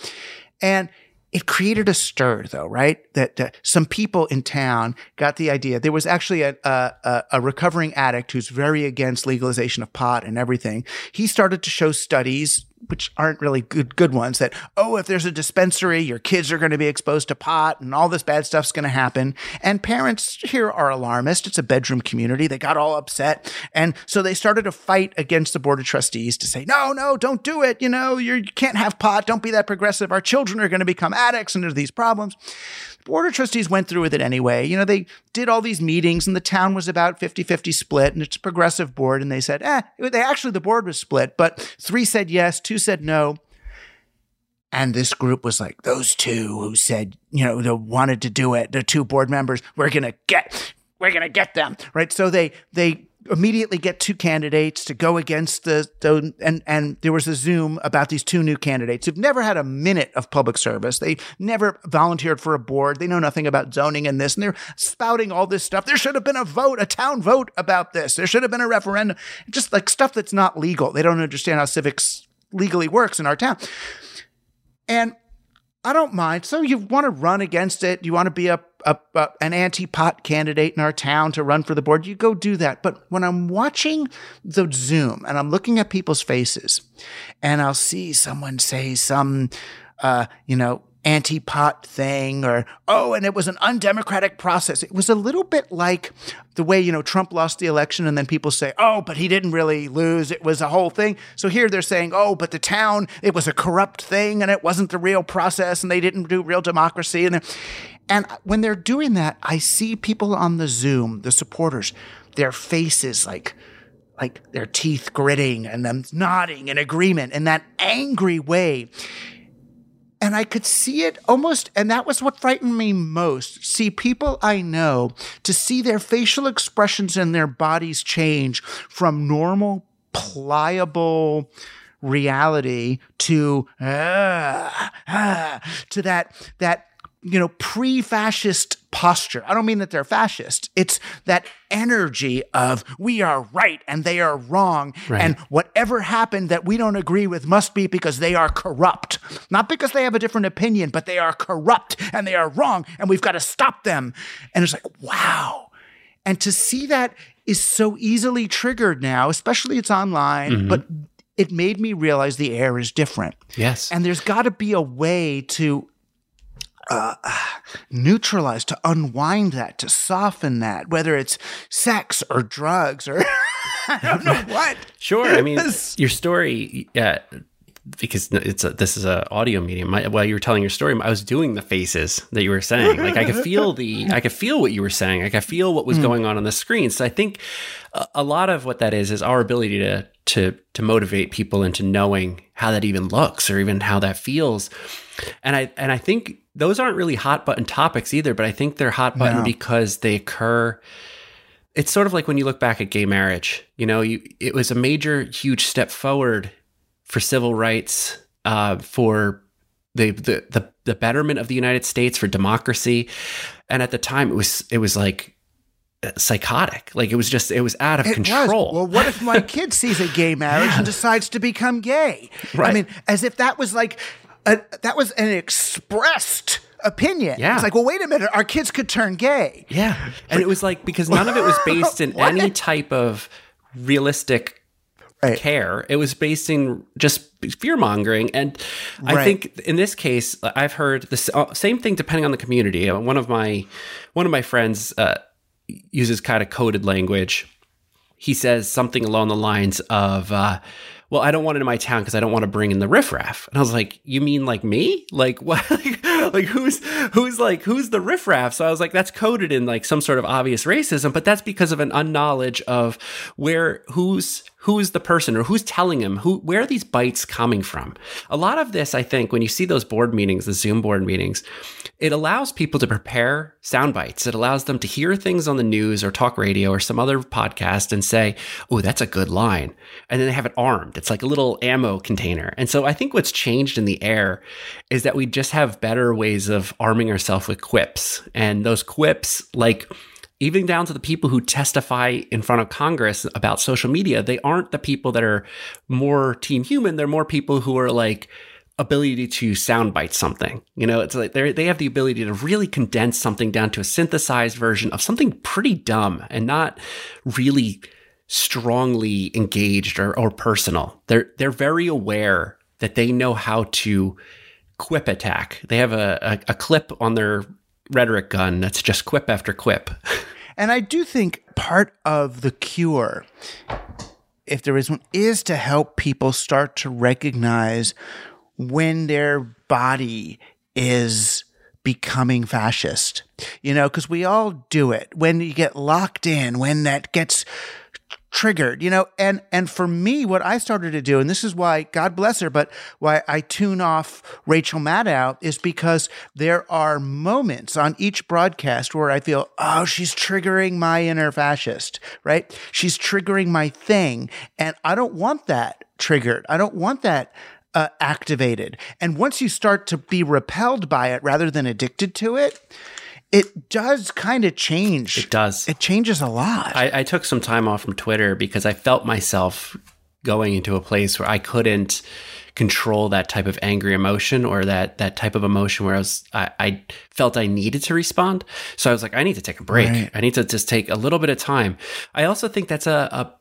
And it created a stir though, right? That uh, some people in town got the idea. There was actually a, a, a, recovering addict who's very against legalization of pot and everything. He started to show studies which aren't really good good ones that oh if there's a dispensary your kids are going to be exposed to pot and all this bad stuff's going to happen. And parents here are alarmist. It's a bedroom community. They got all upset. And so they started a fight against the board of trustees to say no no don't do it. You know you're, you can't have pot. Don't be that progressive. Our children are going to become addicts and there's these problems. Board of Trustees went through with it anyway. You know, they did all these meetings and the town was about 50 50 split and it's a progressive board. And they said, eh, they actually, the board was split, but three said yes, two said no. And this group was like, those two who said, you know, they wanted to do it, the two board members, we're to get, we're to get them. Right. So they, they, immediately get two candidates to go against the, the, and and there was a zoom about these two new candidates who've never had a minute of public service they never volunteered for a board they know nothing about zoning and this and they're spouting all this stuff there should have been a vote a town vote about this there should have been a referendum just like stuff that's not legal they don't understand how civics legally works in our town and I don't mind. So you want to run against it? You want to be a, a, a an anti-pot candidate in our town to run for the board? You go do that. But when I'm watching the Zoom and I'm looking at people's faces, and I'll see someone say some, uh, you know, anti-pot thing or oh and it was an undemocratic process. It was a little bit like the way you know Trump lost the election and then people say oh but he didn't really lose. It was a whole thing. So here they're saying oh but the town it was a corrupt thing and it wasn't the real process and they didn't do real democracy. And and when they're doing that I see people on the Zoom the supporters their faces like like their teeth gritting and them nodding in agreement in that angry way and I could see it almost, and that was what frightened me most. See people I know, to see their facial expressions and their bodies change from normal, pliable, reality to uh, uh, to that that you know, pre fascist posture. I don't mean that they're fascist. It's that energy of we are right and they are wrong. Right. And whatever happened that we don't agree with must be because they are corrupt. Not because they have a different opinion, but they are corrupt and they are wrong and we've got to stop them. And it's like, wow. And to see that is so easily triggered now, especially it's online, mm-hmm. but it made me realize the air is different. Yes. And there's got to be a way to uh, neutralize, to unwind that, to soften that, whether it's sex or drugs or I don't know what. Sure. I mean, your story, yeah, because it's a, this is an audio medium. My, while you were telling your story, I was doing the faces that you were saying. Like I could feel the, I could feel what you were saying. I could feel what was mm. going on on the screen. So I think a, a lot of what that is is our ability to to to motivate people into knowing how that even looks or even how that feels. And I and I think those aren't really hot button topics either, but I think they're hot button no. because they occur. It's sort of like when you look back at gay marriage. You know, you it was a major, huge step forward for civil rights, uh, for the, the the the betterment of the United States, for democracy, and at the time it was it was like psychotic. Like it was just it was out of it control. Was. Well, what if my kid sees a gay marriage yeah. and decides to become gay? Right. I mean, as if that was like a, that was an expressed opinion. Yeah. It's like, well, wait a minute, our kids could turn gay. Yeah. And it was like, because none of it was based in any type of realistic right. care. It was based in just fear mongering. And I right. think in this case, I've heard the uh, same thing depending on the community. Uh, one of my, one of my friends uh, uses kind of coded language. He says something along the lines of, uh, well, I don't want it in my town because I don't want to bring in the riffraff. And I was like, you mean like me? Like what? like who's who's like who's the riffraff? So I was like, that's coded in like some sort of obvious racism, but that's because of an unknowledge of where who's who's the person or who's telling him who where are these bites coming from? A lot of this i think when you see those board meetings the zoom board meetings it allows people to prepare sound bites. It allows them to hear things on the news or talk radio or some other podcast and say oh that's a good line. And then they have it armed. It's like a little ammo container. And so i think what's changed in the air is that we just have better ways of arming ourselves with quips and those quips like even down to the people who testify in front of Congress about social media, they aren't the people that are more team human. They're more people who are like ability to soundbite something. You know, it's like they they have the ability to really condense something down to a synthesized version of something pretty dumb and not really strongly engaged or, or personal. They're they're very aware that they know how to quip attack. They have a, a, a clip on their rhetoric gun that's just quip after quip. And I do think part of the cure, if there is one, is to help people start to recognize when their body is becoming fascist. You know, because we all do it. When you get locked in, when that gets triggered, you know, and, and for me, what I started to do, and this is why, God bless her, but why I tune off Rachel Maddow is because there are moments on each broadcast where I feel, oh, she's triggering my inner fascist, right? She's triggering my thing. And I don't want that triggered. I don't want that uh, activated. And once you start to be repelled by it rather than addicted to it, it does kind of change. It does. It changes a lot. I, I took some time off from Twitter because I felt myself going into a place where I couldn't control that type of angry emotion or that that type of emotion where I was I, I felt I needed to respond. So I was like, I need to take a break. Right. I need to just take a little bit of time. I also think that's a, a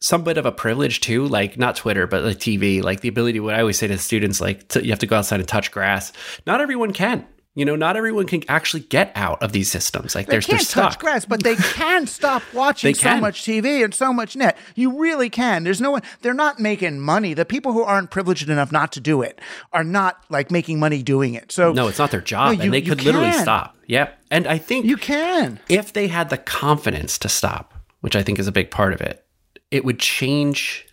some bit of a privilege too, like not Twitter, but like TV, like the ability, what I always say to students, like to, you have to go outside and touch grass. Not everyone can. You know, not everyone can actually get out of these systems. Like they they're, can't touch grass, but they can stop watching so much TV and so much net. You really can. There's no one. They're not making money. The people who aren't privileged enough not to do it are not like making money doing it. So no, it's not their job, no, you, and they could literally stop. Yep. And I think you can if they had the confidence to stop, which I think is a big part of it. It would change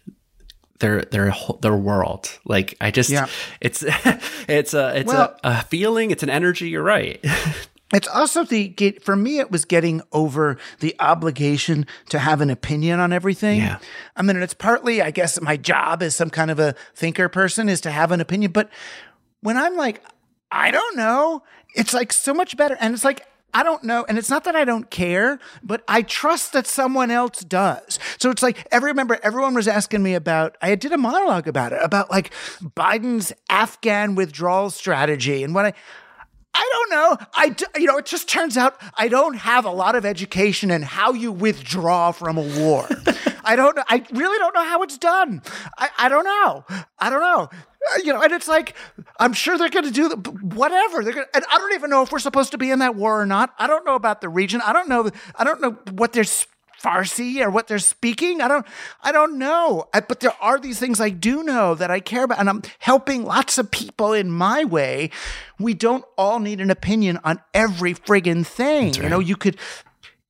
their their their world. Like I just, yeah. it's it's a it's well, a, a feeling. It's an energy. You're right. it's also the for me it was getting over the obligation to have an opinion on everything yeah. i mean it's partly i guess my job as some kind of a thinker person is to have an opinion but when i'm like i don't know it's like so much better and it's like I don't know. And it's not that I don't care, but I trust that someone else does. So it's like, every remember, everyone was asking me about, I did a monologue about it, about like Biden's Afghan withdrawal strategy. And what I, I don't know. I, you know, it just turns out I don't have a lot of education in how you withdraw from a war. I don't know. I really don't know how it's done. I, I don't know. I don't know. Uh, you know, and it's like I'm sure they're going to do the, whatever they're going. And I don't even know if we're supposed to be in that war or not. I don't know about the region. I don't know. I don't know what they're Farsi or what they're speaking. I don't. I don't know. I, but there are these things I do know that I care about, and I'm helping lots of people in my way. We don't all need an opinion on every friggin' thing. Right. You know, you could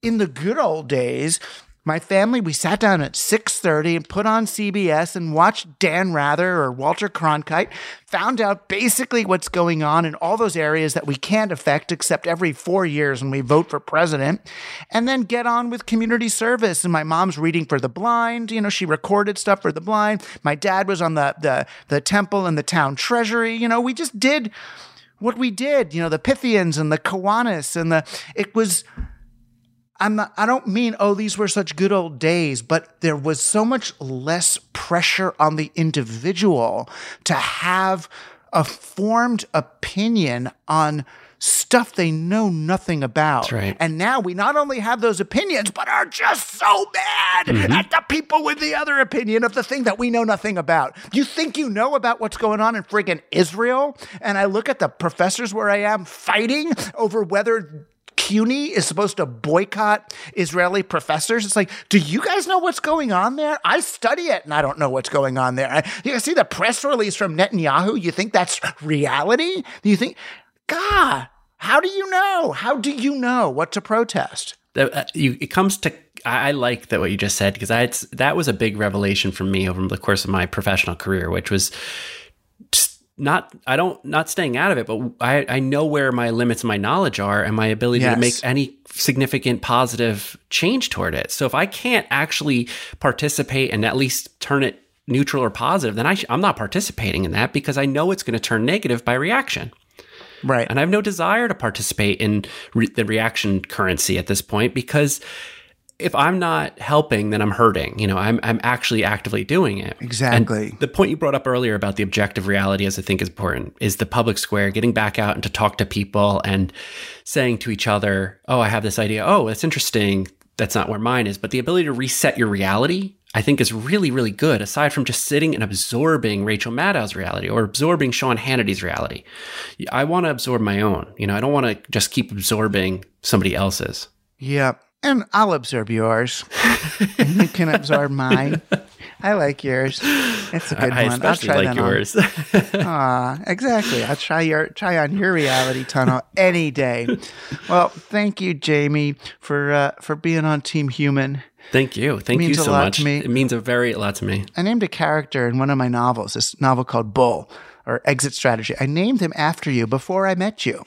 in the good old days, my family, we sat down at 6:30 and put on CBS and watched Dan Rather or Walter Cronkite, found out basically what's going on in all those areas that we can't affect except every 4 years when we vote for president, and then get on with community service. And my mom's reading for the blind, you know, she recorded stuff for the blind. My dad was on the the the temple and the town treasury, you know, we just did what we did, you know, the Pythians and the Kiwanis and the it was I'm not, I don't mean, oh, these were such good old days, but there was so much less pressure on the individual to have a formed opinion on stuff they know nothing about. Right. And now we not only have those opinions, but are just so mad mm-hmm. at the people with the other opinion of the thing that we know nothing about. You think you know about what's going on in friggin' Israel? And I look at the professors where I am fighting over whether CUNY is supposed to boycott Israeli professors. It's like, do you guys know what's going on there? I study it and I don't know what's going on there. You see the press release from Netanyahu. You think that's reality? You think, God, how do you know? How do you know what to protest? Uh, it comes to I, like that what you just said because that was a big revelation for me over the course of my professional career, which was not I don't not staying out of it, but I, I know where my limits and my knowledge are and my ability yes. to make any significant positive change toward it. So if I can't actually participate and at least turn it neutral or positive, then I sh- I'm not participating in that because I know it's going to turn negative by reaction. Right. And I have no desire to participate in re- the reaction currency at this point because if I'm not helping, then I'm hurting. You know, I'm I'm actually actively doing it. Exactly. And the point you brought up earlier about the objective reality, as I think is important, is the public square, getting back out and to talk to people and saying to each other, "Oh, I have this idea. Oh, that's interesting. That's not where mine is." But the ability to reset your reality, I think, is really, really good. Aside from just sitting and absorbing Rachel Maddow's reality or absorbing Sean Hannity's reality, I want to absorb my own. You know, I don't want to just keep absorbing somebody else's. Yeah. And I'll absorb yours. and you can absorb mine. I like yours. It's a good I one. I'll try like yours. Ah, exactly. I'll try your try on your reality tunnel any day. Well, thank you, Jamie, for uh, for being on Team Human. Thank you. Thank you so much. It means a very lot to me. I named a character in one of my novels, this novel called Bull or Exit Strategy. I named him after you before I met you.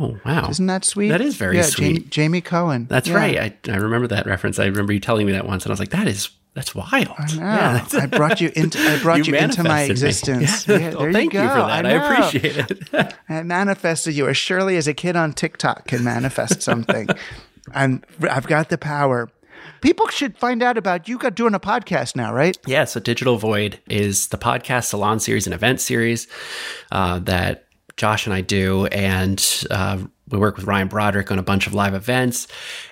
Oh wow! Isn't that sweet? That is very yeah, sweet. Jamie, Jamie Cohen. That's yeah. right. I, I remember that reference. I remember you telling me that once, and I was like, "That is that's wild." I know. Yeah, I brought you into I brought you, you into my existence. Yeah, there well, thank you, you, for that. I, I, appreciate it. I manifested you as surely as a kid on TikTok can manifest something. and I've got the power. People should find out about you got doing a podcast now, right? Yeah. So Digital Void is the podcast salon series and event series uh, that Josh and I do, and uh, we work with Ryan Broderick on a bunch of live events.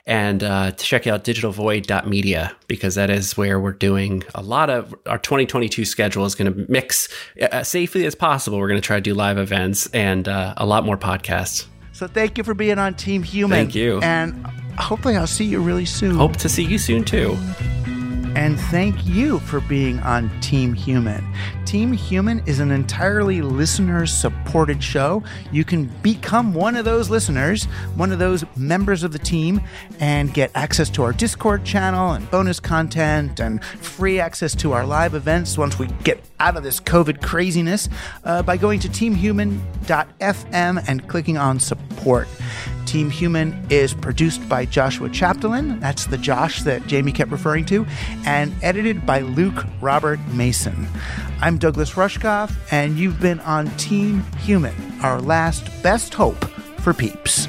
And uh, check out digitalvoid.media because that is where we're doing a lot of our 2022 schedule is going to mix uh, as safely as possible. We're going to try to do live events and uh, a lot more podcasts. So thank you for being on Team Human. Thank you. And hopefully I'll see you really soon. Hope to see you soon too. And thank you for being on Team Human. Team Human is an entirely listener supported show. You can become one of those listeners, one of those members of the team, and get access to our Discord channel and bonus content and free access to our live events once we get out of this COVID craziness uh, by going to teamhuman.fm and clicking on support. Team Human is produced by Joshua Chapdelaine. That's the Josh that Jamie kept referring to, and edited by Luke Robert Mason. I'm Douglas Rushkoff, and you've been on Team Human, our last best hope for peeps.